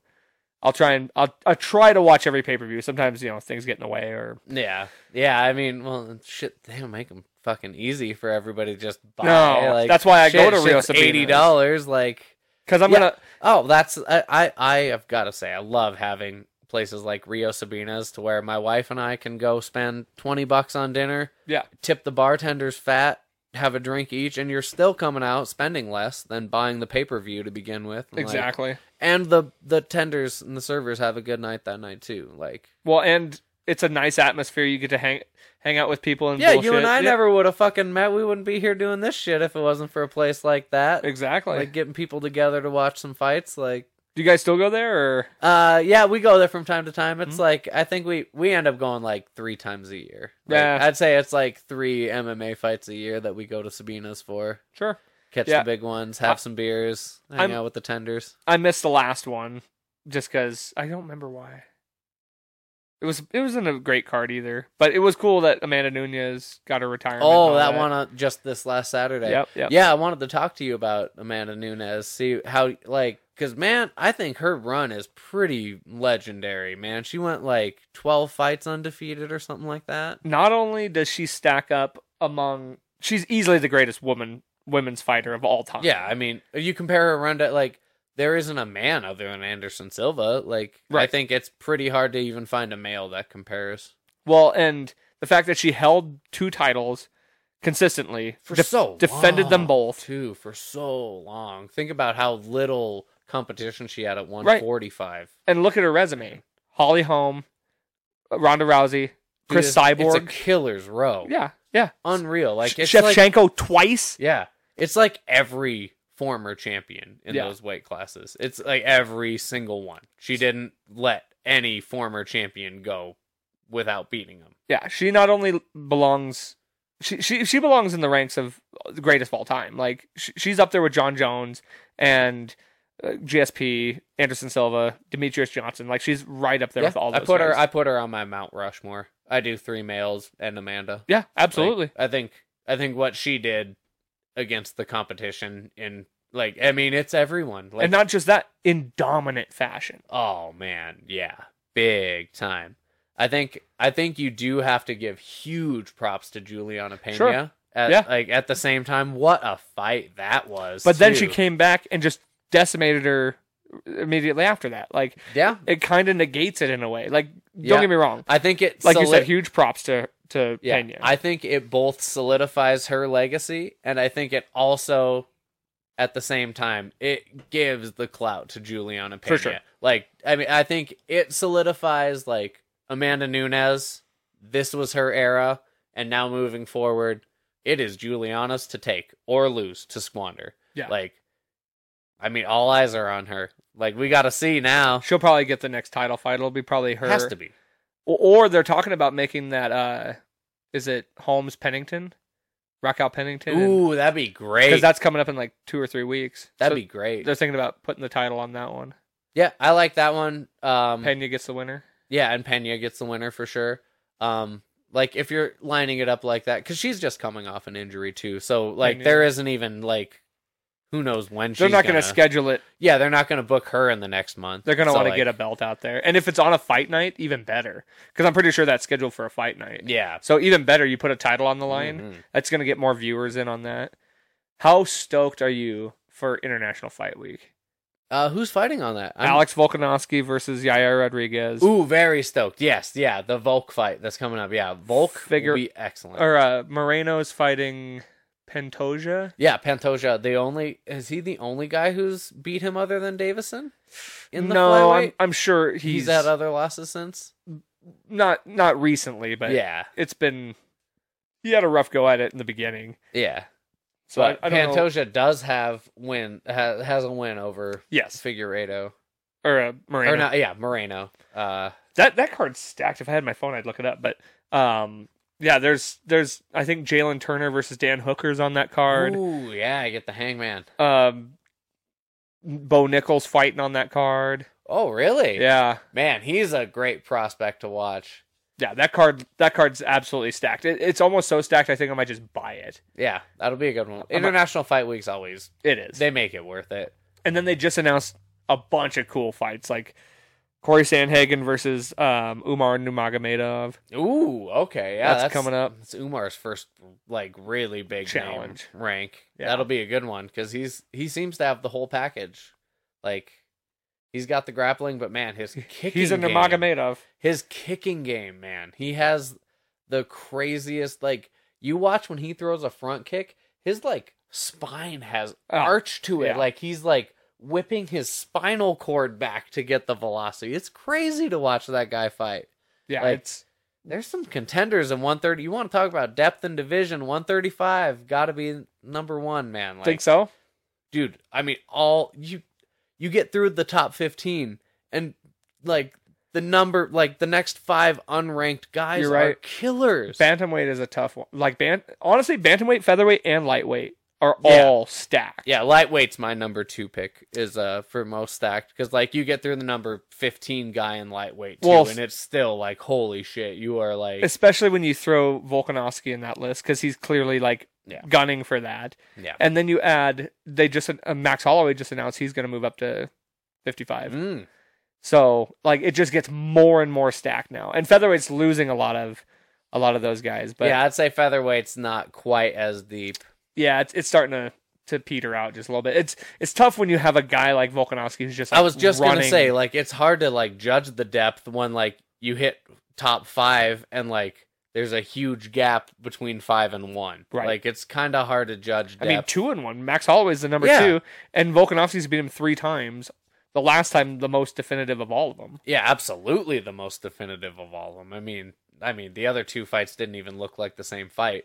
Speaker 1: I'll try and I'll I try to watch every pay per view. Sometimes you know things get in the way, or
Speaker 3: yeah yeah i mean well shit they don't make them fucking easy for everybody to just buy
Speaker 1: No,
Speaker 3: like
Speaker 1: that's why I go to Rio
Speaker 3: shit's
Speaker 1: Sabinas.
Speaker 3: $80 like
Speaker 1: because I'm
Speaker 3: Yeah.
Speaker 1: gonna
Speaker 3: Oh, that's I, I I have got to say I love having places like Rio Sabinas to where my wife and I can go spend 20 bucks on dinner,
Speaker 1: yeah
Speaker 3: tip the bartenders fat, have a drink each and you're still coming out spending less than buying the pay-per-view to begin with. And, like,
Speaker 1: exactly.
Speaker 3: and the the tenders and the servers have a good night that night too. Like
Speaker 1: Well, and it's a nice atmosphere. You get to hang hang out with people and
Speaker 3: Yeah,
Speaker 1: bullshit.
Speaker 3: you and I
Speaker 1: Yeah,
Speaker 3: never would have fucking met. We wouldn't be here doing this shit if it wasn't for a place like that.
Speaker 1: exactly.
Speaker 3: Like getting people together to watch some fights like
Speaker 1: Do you guys still go there, or
Speaker 3: Uh, yeah, we go there from time to time. It's
Speaker 1: Mhm.
Speaker 3: like I think we we end up going like three times a year. Like,
Speaker 1: Yeah.
Speaker 3: I'd say it's like three MMA fights a year that we go to Sabina's for.
Speaker 1: sure?
Speaker 3: Catch
Speaker 1: Yeah.
Speaker 3: the big ones, have
Speaker 1: I-
Speaker 3: some beers, hang
Speaker 1: I'm-
Speaker 3: out with the tenders.
Speaker 1: I missed the last one just because I don't remember why. It was it wasn't a great card either, but it was cool that Amanda Nunes got her retirement.
Speaker 3: Oh,
Speaker 1: all
Speaker 3: that one uh, just this last Saturday.
Speaker 1: Yep, yep.
Speaker 3: Yeah, I wanted to talk to you about Amanda Nunes. See how like because man, I think her run is pretty legendary. Man, she went like twelve fights undefeated or something like that.
Speaker 1: Not only does she stack up among, she's easily the greatest woman women's fighter of all time.
Speaker 3: Yeah, I mean, you compare her run to like there isn't a man other than Anderson Silva. Like I think it's pretty hard to even find a male that compares
Speaker 1: Well, and the fact that she held two titles consistently,
Speaker 3: for
Speaker 1: def-
Speaker 3: so
Speaker 1: defended them
Speaker 3: long,
Speaker 1: both.
Speaker 3: too for so long. Think about how little competition she had at 145.
Speaker 1: And look at her resume: Holly Holm, uh, Ronda Rousey, Chris
Speaker 3: it's-
Speaker 1: Cyborg.
Speaker 3: It's a killer's row.
Speaker 1: yeah, yeah.
Speaker 3: unreal. Like it's like
Speaker 1: Shevchenko twice.
Speaker 3: yeah, it's like every former champion in
Speaker 1: Yeah.
Speaker 3: those weight classes. It's like every single one. She didn't let any former champion go without beating them.
Speaker 1: Yeah, she not only belongs, she she she belongs in the ranks of the greatest of all time. Like she, she's up there with Jon Jones and uh, GSP, Anderson Silva, Demetrious Johnson. Like she's right up there with all
Speaker 3: I
Speaker 1: those.
Speaker 3: put her. I put her on my Mount Rushmore. I do three males and Amanda.
Speaker 1: yeah,
Speaker 3: Like,
Speaker 1: absolutely.
Speaker 3: I think. I think what she did against the competition in like I mean it's everyone. Like
Speaker 1: and not just that, in dominant fashion.
Speaker 3: Oh man, yeah, big time. I think I think you do have to give huge props to Julianna Pena.
Speaker 1: Sure.
Speaker 3: At,
Speaker 1: Yeah.
Speaker 3: Like at the same time, what a fight that was.
Speaker 1: But then she came back and just decimated her immediately after that. Like
Speaker 3: Yeah,
Speaker 1: it kind of negates it in a way. Like don't
Speaker 3: Yeah.
Speaker 1: get me wrong.
Speaker 3: I think it.
Speaker 1: Like you said, huge props to to
Speaker 3: yeah,
Speaker 1: Pena.
Speaker 3: I think it both solidifies her legacy, and I think it also, at the same time, it gives the clout to Julianna Pena.
Speaker 1: For sure.
Speaker 3: Like, I mean, I think it solidifies like Amanda Nunes. This was her era, and now moving forward, it is Julianna's to take or lose to squander.
Speaker 1: Yeah.
Speaker 3: Like, I mean, all eyes are on her. Like, we got to see now.
Speaker 1: She'll probably get the next title fight. It'll be probably her.
Speaker 3: Has to be.
Speaker 1: Or, they're talking about making that. uh Is it Holmes Pennington, Raquel Pennington?
Speaker 3: Ooh, that'd be great.
Speaker 1: because that's coming up in like two or three weeks.
Speaker 3: that'd
Speaker 1: So
Speaker 3: be great.
Speaker 1: They're thinking about putting the title on that one.
Speaker 3: Yeah, I like that one. Um,
Speaker 1: Pena gets the winner.
Speaker 3: Yeah, and Pena gets the winner for sure. Um, like if you're lining it up like that, because she's just coming off an injury too, so like
Speaker 1: Pena.
Speaker 3: there isn't even like who knows when she's
Speaker 1: They're not
Speaker 3: gonna,
Speaker 1: schedule it.
Speaker 3: Yeah, they're not gonna book her in the next month.
Speaker 1: They're going to
Speaker 3: So,
Speaker 1: want to
Speaker 3: like,
Speaker 1: get a belt out there, and if it's on a fight night, even better. Because I'm pretty sure that's scheduled for a fight night.
Speaker 3: Yeah,
Speaker 1: So even better, you put a title on the line.
Speaker 3: Mhm.
Speaker 1: That's going to get more viewers in on that. How stoked are you for International Fight Week?
Speaker 3: Uh, who's fighting on that? I'm-
Speaker 1: Alex Volkanovski versus Yair Rodriguez.
Speaker 3: Ooh, very stoked. Yes, yeah, the Volk fight that's coming up. Yeah, Volk
Speaker 1: Figure-
Speaker 3: will be excellent.
Speaker 1: Or uh, Moreno's fighting Pantoja.
Speaker 3: yeah, Pantoja. The only is he the only guy who's beat him other than Deiveson? In the
Speaker 1: no, I'm. I'm sure he's,
Speaker 3: he's had other losses since.
Speaker 1: not not recently, but
Speaker 3: yeah,
Speaker 1: it's been he had a rough go at it in the beginning.
Speaker 3: yeah.
Speaker 1: So
Speaker 3: but
Speaker 1: I, I don't know.
Speaker 3: Does have win ha, has a win over
Speaker 1: Yes,
Speaker 3: Figueiredo
Speaker 1: or uh, Moreno.
Speaker 3: or not? Yeah, Moreno. Uh,
Speaker 1: That that card's stacked. If I had my phone, I'd look it up. But um, yeah, there's there's I think Jalen Turner versus Dan Hooker's on that card.
Speaker 3: ooh, yeah, I get the Hangman.
Speaker 1: Um, Bo Nickal fighting on that card.
Speaker 3: Oh, really?
Speaker 1: Yeah,
Speaker 3: man, he's a great prospect to watch.
Speaker 1: yeah, that card that card's absolutely stacked. It, it's almost so stacked. I think I might just buy it.
Speaker 3: Yeah, that'll be a good one. International Fight Week's always
Speaker 1: It is.
Speaker 3: they make it worth it.
Speaker 1: and then they just announced a bunch of cool fights like Cory Sandhagen versus um, Umar Nurmagomedov.
Speaker 3: Ooh, okay, yeah,
Speaker 1: That's coming up.
Speaker 3: It's Umar's first like really big
Speaker 1: Challenge.
Speaker 3: rank.
Speaker 1: Yeah.
Speaker 3: That'll be a good one because he's he seems to have the whole package. Like he's got the grappling, but man, his kicking
Speaker 1: He's a Nurmagomedov.
Speaker 3: his kicking game, man, he has the craziest. Like you watch when he throws a front kick, his like spine has
Speaker 1: Oh,
Speaker 3: arch to it.
Speaker 1: yeah.
Speaker 3: Like he's like whipping his spinal cord back to get the velocity. It's crazy to watch that guy fight.
Speaker 1: Yeah,
Speaker 3: Like,
Speaker 1: it's
Speaker 3: There's some contenders in 130. You want to talk about depth and division? 135 got to be number one, man. Like,
Speaker 1: think so.
Speaker 3: dude. I mean, all you you get through the top 15, and like the number, like the next five unranked guys
Speaker 1: You're
Speaker 3: are
Speaker 1: right.
Speaker 3: killers.
Speaker 1: Bantamweight is a tough one. Like ban honestly, bantamweight, featherweight, and lightweight are
Speaker 3: Yeah.
Speaker 1: all stacked.
Speaker 3: Yeah, lightweight's my number two pick is uh for most stacked because like you get through the number fifteen guy in lightweight too,
Speaker 1: Well,
Speaker 3: and it's still like holy shit, you are like
Speaker 1: Especially when you throw Volkanovski in that list because he's clearly like
Speaker 3: Yeah.
Speaker 1: gunning for that.
Speaker 3: yeah.
Speaker 1: And then you add they just uh, Max Holloway just announced he's going to move up to 55.
Speaker 3: Mm.
Speaker 1: So like it just gets more and more stacked now. And featherweight's losing a lot of a lot of those guys, but
Speaker 3: yeah, I'd say featherweight's not quite as deep.
Speaker 1: Yeah, it's it's starting to to peter out just a little bit. It's it's tough when you have a guy like Volkanovski who's just
Speaker 3: I was just gonna say like it's hard to like judge the depth when like you hit top five and like there's a huge gap between five and one.
Speaker 1: Right.
Speaker 3: Like it's kind of hard to judge. Depth.
Speaker 1: I mean, two and one. Max Holloway's the number
Speaker 3: Yeah.
Speaker 1: two, and Volkanovski's beat him three times. The last time, the most definitive of all of them.
Speaker 3: Yeah, absolutely the most definitive of all of them. I mean, I mean the other two fights didn't even look like the same fight.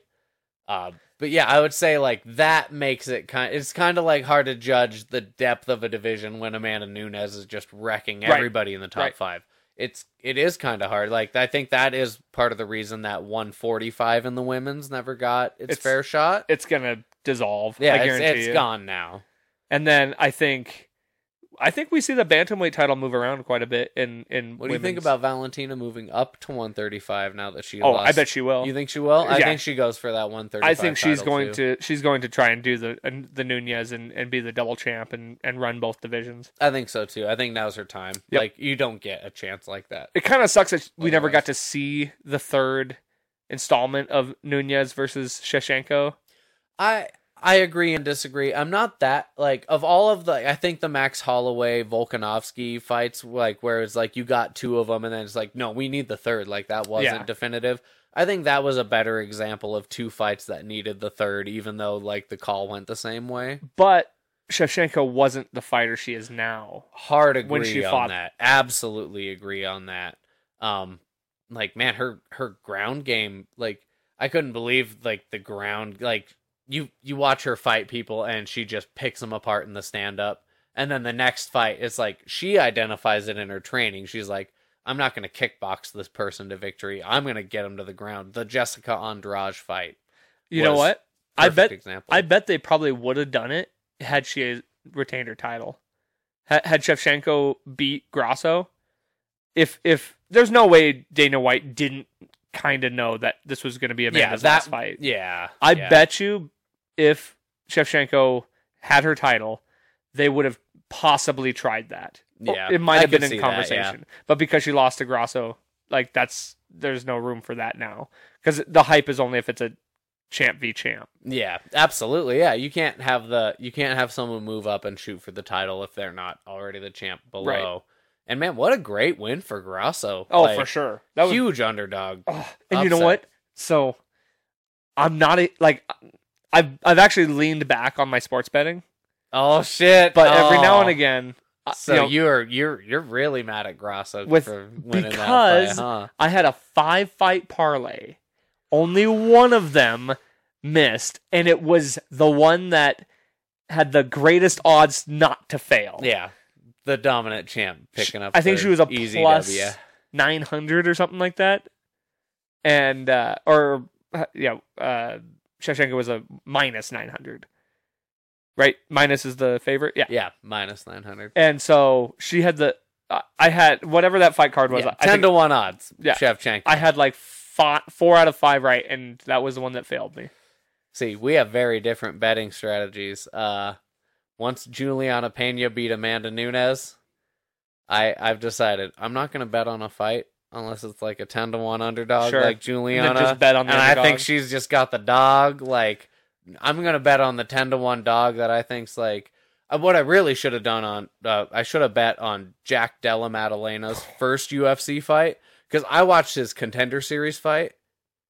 Speaker 3: Uh, but yeah, I would say like that makes it kind. It's kind of like hard to judge the depth of a division when Amanda Nunes is just wrecking
Speaker 1: Right.
Speaker 3: everybody in the top
Speaker 1: Right.
Speaker 3: five. It's it is kind of hard. Like I think that is part of the reason that 145 in the women's never got its,
Speaker 1: It's-
Speaker 3: fair shot.
Speaker 1: It's gonna dissolve.
Speaker 3: Yeah,
Speaker 1: I
Speaker 3: it's, it's gone now.
Speaker 1: And then I think, I think we see the bantamweight title move around quite a bit in in.
Speaker 3: What do you think
Speaker 1: women's.
Speaker 3: about Valentina moving up to 135 now that she
Speaker 1: Oh,
Speaker 3: lost?
Speaker 1: I bet she will.
Speaker 3: You think she will? I
Speaker 1: Yeah.
Speaker 3: think she goes for that 135.
Speaker 1: I think she's
Speaker 3: title,
Speaker 1: going
Speaker 3: too.
Speaker 1: to she's going to try and do the and the Nunes and, and be the double champ and, and run both divisions.
Speaker 3: I think so too. I think now's her time.
Speaker 1: Yep.
Speaker 3: Like you don't get a chance like that.
Speaker 1: It kind of sucks that we never got to see the third installment of Nunes versus Shevchenko.
Speaker 3: I I agree and disagree. I'm not that like of all of the. I think the Max Holloway Volkanovski fights, like where it's like you got two of them, and then it's like no, we need the third. Like that wasn't
Speaker 1: Yeah.
Speaker 3: definitive. I think that was a better example of two fights that needed the third, even though like the call went the same way.
Speaker 1: But Shevchenko wasn't the fighter she is now.
Speaker 3: Hard agree
Speaker 1: When she
Speaker 3: on
Speaker 1: fought-
Speaker 3: that. Absolutely agree on that. Um, like man, her her ground game, like I couldn't believe like the ground, like you you watch her fight people and she just picks them apart in the stand up, and then the next fight, it's like she identifies it in her training. She's like, I'm not gonna kickbox this person to victory. I'm gonna get him to the ground. The Jessica Andrade fight.
Speaker 1: You know what? I bet
Speaker 3: example.
Speaker 1: I bet they probably would have done it had she retained her title. Had, had Shevchenko beat Grasso, if if there's no way Dana White didn't kind of know that this was going to be
Speaker 3: yeah, that
Speaker 1: last fight.
Speaker 3: Yeah,
Speaker 1: I
Speaker 3: yeah.
Speaker 1: bet you if Shevchenko had her title, they would have possibly tried that.
Speaker 3: Yeah,
Speaker 1: it might have been in
Speaker 3: see that, yeah.
Speaker 1: conversation. But because she lost to Grasso, like that's there's no room for that now because the hype is only if it's a champ v champ.
Speaker 3: Yeah, absolutely. Yeah, you can't have the you can't have someone move up and shoot for the title if they're not already the champ below.
Speaker 1: Right.
Speaker 3: And man, what a great win for Grasso!
Speaker 1: Oh,
Speaker 3: Like,
Speaker 1: for sure. That was
Speaker 3: huge underdog.
Speaker 1: Oh, and you know what? So I'm not a, like I've I've actually leaned back on my sports betting,
Speaker 3: Oh shit!
Speaker 1: but every now and
Speaker 3: Oh.
Speaker 1: again, uh,
Speaker 3: so
Speaker 1: you know,
Speaker 3: you're you're you're really mad at Grasso
Speaker 1: With-
Speaker 3: for winning
Speaker 1: because-
Speaker 3: that fight, huh?
Speaker 1: I had a five fight parlay. Only one of them missed, and it was the one that had the greatest odds not to fail.
Speaker 3: Yeah, the dominant champ picking up.
Speaker 1: I think she was a
Speaker 3: easy
Speaker 1: nine hundred or something like that, and uh, or uh, yeah, uh, Shevchenko was a minus nine hundred. Right, minus is the favorite. Yeah,
Speaker 3: Yeah, minus nine hundred.
Speaker 1: and so she had the. Uh, I had whatever that fight card was.
Speaker 3: Yeah,
Speaker 1: I
Speaker 3: ten
Speaker 1: think
Speaker 3: to one odds.
Speaker 1: Yeah.
Speaker 3: Shevchenko.
Speaker 1: I had like five, four out of five right, and that was the one that failed me.
Speaker 3: See, we have very different betting strategies. Uh, once Julianna Pena beat Amanda Nunes, I I've decided I'm not going to bet on a fight unless it's like a ten to one underdog
Speaker 1: Sure.
Speaker 3: like
Speaker 1: Julianna. just bet on the
Speaker 3: and I think she's just got the dog. Like I'm going to bet on the ten to one dog that I think's like. Uh, what I really should have done on uh, I should have bet on Jack Della Maddalena's first UFC fight because I watched his contender series fight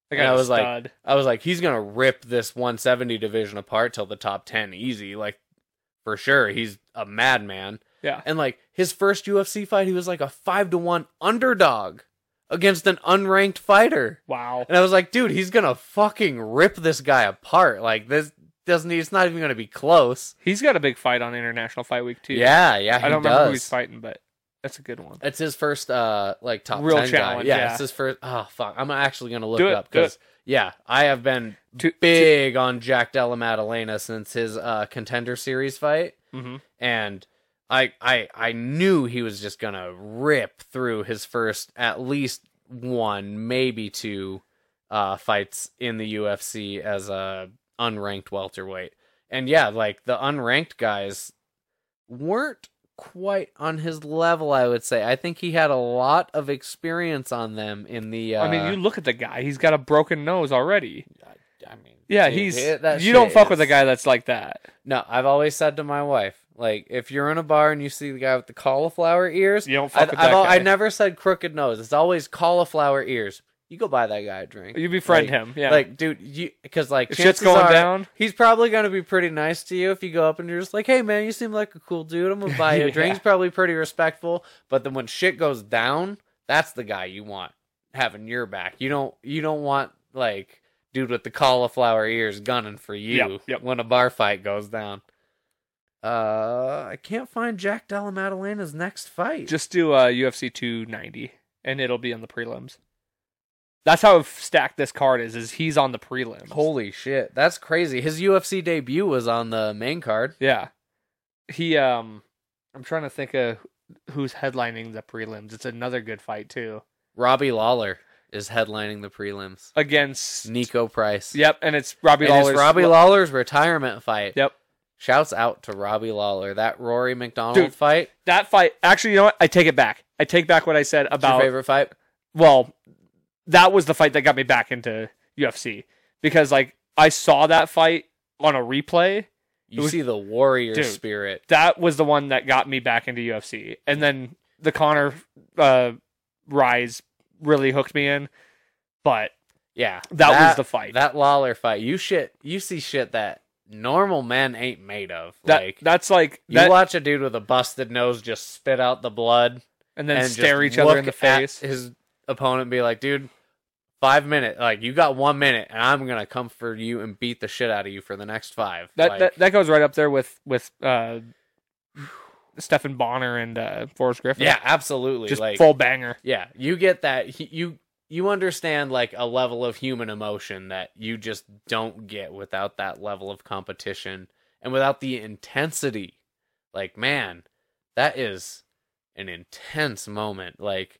Speaker 1: Like
Speaker 3: And I was like, I was like, he's gonna rip this 170 division apart till the top 10 easy, like for sure. He's a madman.
Speaker 1: Yeah,
Speaker 3: And like his first UFC fight, he was like a five to one underdog against an unranked fighter.
Speaker 1: wow.
Speaker 3: And I was like, dude, he's gonna fucking rip this guy apart. Like this doesn't. It's not even gonna be close.
Speaker 1: He's got a big fight on International Fight Week too.
Speaker 3: Yeah, yeah. He
Speaker 1: I don't
Speaker 3: does.
Speaker 1: remember who he's fighting, but That's a good one.
Speaker 3: It's his first uh like top
Speaker 1: Real
Speaker 3: 10 guy.
Speaker 1: challenge,
Speaker 3: Yeah,
Speaker 1: yeah.
Speaker 3: it's his first. Oh fuck, I'm actually gonna look it
Speaker 1: it,
Speaker 3: up because yeah, I have been
Speaker 1: To-
Speaker 3: big on Jack Della Maddalena since his uh contender series fight,
Speaker 1: hmm
Speaker 3: and I I I knew he was just gonna rip through his first at least one, maybe two uh fights in the UFC as a unranked welterweight. And yeah, like the unranked guys weren't quite on his level, I would say. I think he had a lot of experience on them in the uh
Speaker 1: I mean, you look at the guy; he's got a broken nose already.
Speaker 3: I mean
Speaker 1: Yeah,
Speaker 3: dude,
Speaker 1: he's. you don't fuck with a guy that's like that.
Speaker 3: No, I've always said to my wife, like, if you're in a bar and you see the guy with the cauliflower ears,
Speaker 1: You don't fuck
Speaker 3: I,
Speaker 1: with
Speaker 3: I've
Speaker 1: that
Speaker 3: al- I never said crooked nose. It's always cauliflower ears. You go buy that guy a drink.
Speaker 1: You befriend
Speaker 3: Like-
Speaker 1: him. Yeah.
Speaker 3: Like, dude, you because like
Speaker 1: If shit's going
Speaker 3: are,
Speaker 1: down.
Speaker 3: he's probably gonna be pretty nice to you if you go up and you're just like, "Hey, man, you seem like a cool dude. I'm gonna buy you a drink." He's probably pretty respectful. But then when shit goes down, that's the guy you want having your back. You don't. You don't want like dude with the cauliflower ears gunning for you
Speaker 1: Yep, yep.
Speaker 3: when a bar fight goes down. Uh, I can't find Jack Della Maddalena's next fight.
Speaker 1: Just do uh, UFC 290, and it'll be on the prelims. That's how stacked this card is. Is he's on the prelims?
Speaker 3: holy shit, that's crazy. His UFC debut was on the main card.
Speaker 1: Yeah. He um I'm trying to think of who's headlining the prelims. It's another good fight too.
Speaker 3: Robbie Lawler is headlining the prelims.
Speaker 1: Against
Speaker 3: Niko Price.
Speaker 1: Yep, and it's Robbie
Speaker 3: And it's Robbie Lawler's retirement fight.
Speaker 1: Yep.
Speaker 3: Shouts out to Robbie Lawler. That Rory MacDonald
Speaker 1: Dude,
Speaker 3: fight.
Speaker 1: That fight actually you know what? I take it back. I take back what I said
Speaker 3: What's your
Speaker 1: about
Speaker 3: favorite fight?
Speaker 1: well, that was the fight that got me back into UFC because like I saw that fight on a replay.
Speaker 3: You
Speaker 1: was-
Speaker 3: see the warrior
Speaker 1: Dude.
Speaker 3: spirit.
Speaker 1: That was the one that got me back into UFC. And then the Conor uh rise really hooked me in. But
Speaker 3: Yeah.
Speaker 1: That was the fight.
Speaker 3: That Lawler fight. You shit you see shit that normal men ain't made of.
Speaker 1: that
Speaker 3: like
Speaker 1: that's like
Speaker 3: you
Speaker 1: that,
Speaker 3: watch a dude with a busted nose just spit out the blood
Speaker 1: and then
Speaker 3: and
Speaker 1: stare each other in the face.
Speaker 3: his opponent be like, dude, five minutes. Like you got one minute, and I'm gonna come for you and beat the shit out of you for the next five.
Speaker 1: That,
Speaker 3: Like,
Speaker 1: that that goes right up there with with uh, Stephan Bonnar and uh, Forrest Griffin.
Speaker 3: yeah, absolutely.
Speaker 1: just
Speaker 3: like
Speaker 1: full banger.
Speaker 3: yeah, you get that. he- You you understand like a level of human emotion that you just don't get without that level of competition and without the intensity. Like man, that is an intense moment. Like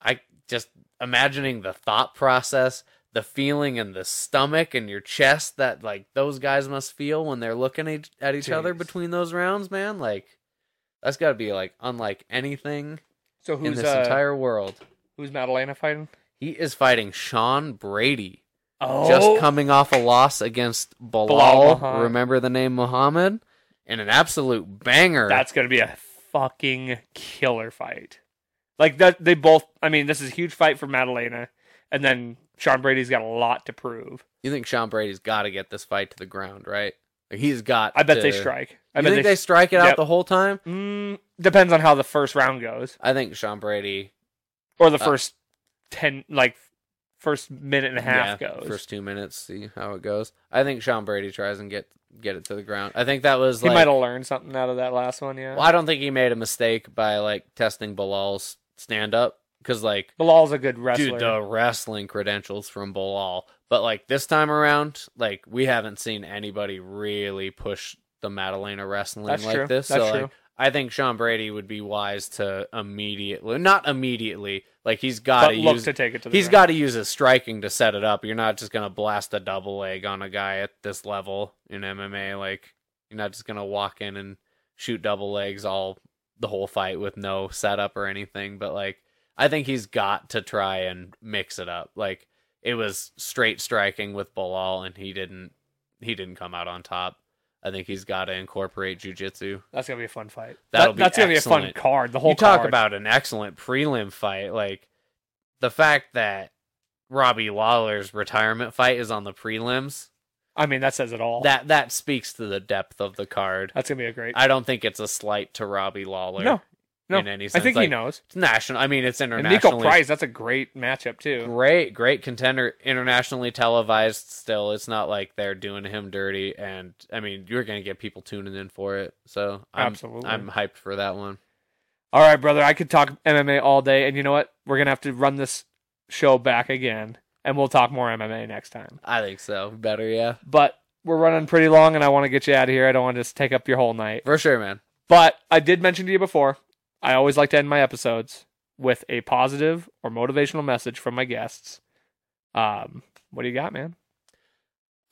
Speaker 3: I just imagining the thought process, the feeling in the stomach and your chest that like those guys must feel when they're looking at, each other between those rounds, man. Like that's got to be like unlike anything
Speaker 1: So
Speaker 3: in this
Speaker 1: uh,
Speaker 3: entire world.
Speaker 1: Who's Maddalena fighting?
Speaker 3: He is fighting Sean Brady,
Speaker 1: Oh,
Speaker 3: just coming off a loss against Belal.
Speaker 1: Belal Muhammad.
Speaker 3: remember the name Muhammad? And an absolute banger.
Speaker 1: that's gonna be a fucking killer fight. Like that, they both. I mean, this is a huge fight for Maddalena, and then Sean Brady's got a lot to prove.
Speaker 3: you think Sean Brady's got to get this fight to the ground, right? Like, he's got.
Speaker 1: I bet
Speaker 3: to-
Speaker 1: they strike. I
Speaker 3: You
Speaker 1: bet
Speaker 3: think they,
Speaker 1: they.
Speaker 3: strike it out the whole time?
Speaker 1: mm, depends on how the first round goes,
Speaker 3: I think Sean Brady
Speaker 1: or the
Speaker 3: Uh,
Speaker 1: first ten, like first minute and a half
Speaker 3: yeah,
Speaker 1: goes.
Speaker 3: First two minutes, see how it goes. I think Sean Brady tries and get get it to the ground. I think that was like
Speaker 1: he
Speaker 3: like.
Speaker 1: might have learned something out of that last one. Yeah,
Speaker 3: well, I don't think he made a mistake by like testing Belal's stand up because like
Speaker 1: Belal's a good wrestler.
Speaker 3: dude the wrestling credentials from Belal. But like this time around, like we haven't seen anybody really push the Maddalena wrestling
Speaker 1: That's
Speaker 3: like
Speaker 1: true.
Speaker 3: this.
Speaker 1: That's
Speaker 3: so
Speaker 1: true.
Speaker 3: like I think Sean Brady would be wise to immediately, not immediately, like he's got to
Speaker 1: look
Speaker 3: use
Speaker 1: to take it to the
Speaker 3: He's got to use his striking to set it up. You're not just gonna blast a double leg on a guy at this level in MMA. Like you're not just gonna walk in and shoot double legs all the whole fight with no setup or anything. But like I think he's got to try and mix it up. Like it was straight striking with Belal, and he didn't he didn't come out on top. I think he's got to incorporate jujitsu.
Speaker 1: That's gonna be a fun fight.
Speaker 3: That'll
Speaker 1: That-
Speaker 3: be
Speaker 1: that's gonna be a fun card. The whole
Speaker 3: you talk
Speaker 1: card.
Speaker 3: about an excellent prelim fight. Like the fact that Robbie Lawler's retirement fight is on the prelims.
Speaker 1: I mean, that says it all.
Speaker 3: That that speaks to the depth of the card.
Speaker 1: that's gonna be a great.
Speaker 3: I don't think it's a slight to Robbie Lawler.
Speaker 1: no, no.
Speaker 3: in any
Speaker 1: I
Speaker 3: sense.
Speaker 1: think he knows.
Speaker 3: It's national. I mean, it's
Speaker 1: And
Speaker 3: internationally.
Speaker 1: Niko Price, that's a great matchup too.
Speaker 3: Great, great contender, internationally televised. Still, it's not like they're doing him dirty. And I mean, you're gonna get people tuning in for it. So I'm,
Speaker 1: Absolutely.
Speaker 3: I'm hyped for that one.
Speaker 1: All right, brother. I could talk MMA all day, and you know what? We're gonna have to run this show back again, and we'll talk more MMA next time.
Speaker 3: I think so. Better, yeah.
Speaker 1: But we're running pretty long, and I want to get you out of here. I don't want to just take up your whole night.
Speaker 3: For sure, man.
Speaker 1: But I did mention to you before, I always like to end my episodes with a positive or motivational message from my guests. Um, what do you got, man?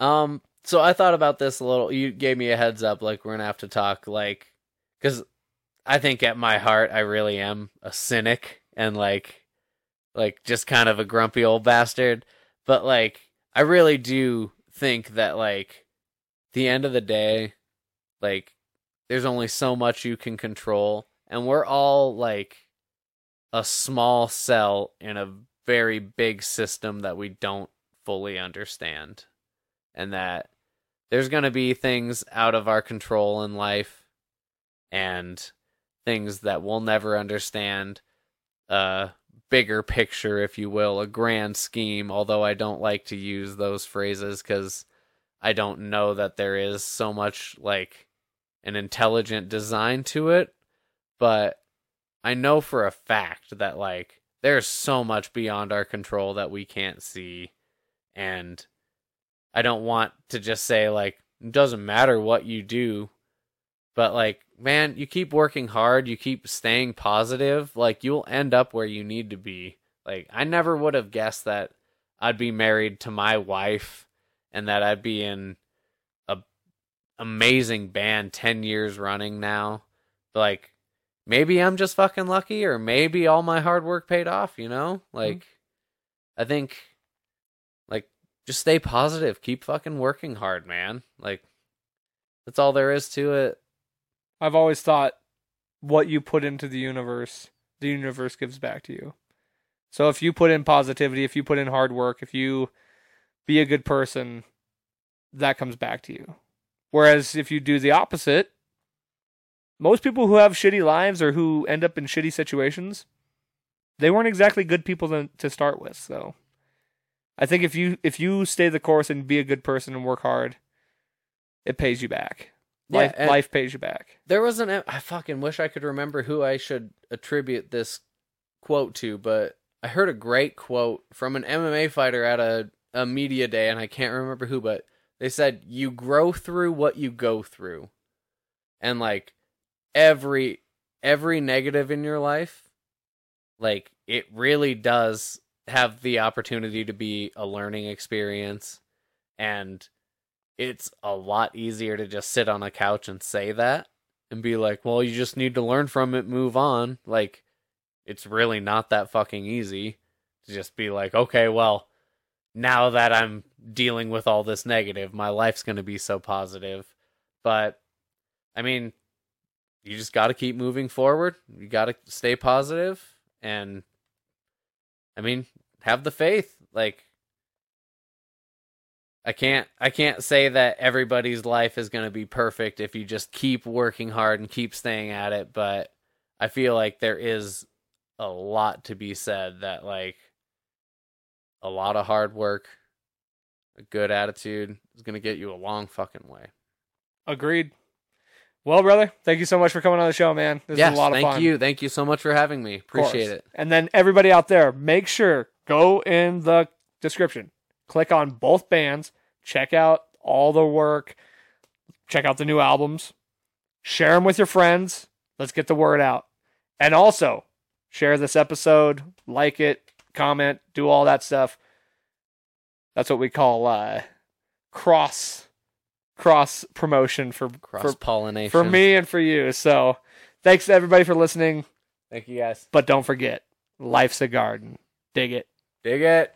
Speaker 3: Um, so I thought about this a little. You gave me a heads up, like we're gonna have to talk, like, because I think at my heart I really am a cynic and like, like just kind of a grumpy old bastard. But like, I really do think that like, the end of the day, like, there's only so much you can control, and we're all like a small cell in a very big system that we don't fully understand. And that there's going to be things out of our control in life and things that we'll never understand a bigger picture if you will a grand scheme although i don't like to use those phrases cuz i don't know that there is so much like an intelligent design to it but i know for a fact that like there's so much beyond our control that we can't see and I don't want to just say like it doesn't matter what you do, but like man, you keep working hard, you keep staying positive, like you'll end up where you need to be. Like I never would have guessed that I'd be married to my wife and that I'd be in a amazing band 10 years running now. Like maybe I'm just fucking lucky or maybe all my hard work paid off, you know? Mm-hmm. Like I think like just stay positive. Keep fucking working hard, man. Like that's all there is to it.
Speaker 1: I've always thought what you put into the universe, the universe gives back to you. So if you put in positivity, if you put in hard work, if you be a good person, that comes back to you. Whereas if you do the opposite, most people who have shitty lives or who end up in shitty situations, they weren't exactly good people to, to start with. So I think if you if you stay the course and be a good person and work hard, it pays you back. Life
Speaker 3: and-
Speaker 1: life pays you back.
Speaker 3: There was an I fucking wish I could remember who I should attribute this quote to, but I heard a great quote from an MMA fighter at a a media day and I can't remember who, but they said you grow through what you go through. And like every every negative in your life like it really does have the opportunity to be a learning experience and it's a lot easier to just sit on a couch and say that and be like, well, you just need to learn from it, move on. Like, it's really not that fucking easy to just be like, okay, well, now that I'm dealing with all this negative, my life's going to be so positive. But, I mean, you just got to keep moving forward. You got to stay positive and, I mean, have the faith. Like, I can't I can't say that everybody's life is going to be perfect if you just keep working hard and keep staying at it, but I feel like there is a lot to be said that like a lot of hard work, a good attitude is going to get you a long fucking way.
Speaker 1: Agreed. Well, brother, thank you so much for coming on the show, man. This
Speaker 3: yes,
Speaker 1: is a lot of
Speaker 3: thank
Speaker 1: fun.
Speaker 3: you. Thank you so much for having me. Appreciate it.
Speaker 1: And then everybody out there, make sure go in the description, click on both bands, check out all the work, check out the new albums, share them with your friends. Let's get the word out. And also, share this episode, like it, comment, do all that stuff. That's what we call uh, cross cross promotion for
Speaker 3: Cross
Speaker 1: for
Speaker 3: pollination.
Speaker 1: for me and for you. So, thanks to everybody for listening.
Speaker 3: Thank you guys.
Speaker 1: But don't forget, life's a garden. Dig it.
Speaker 3: Dig
Speaker 2: it.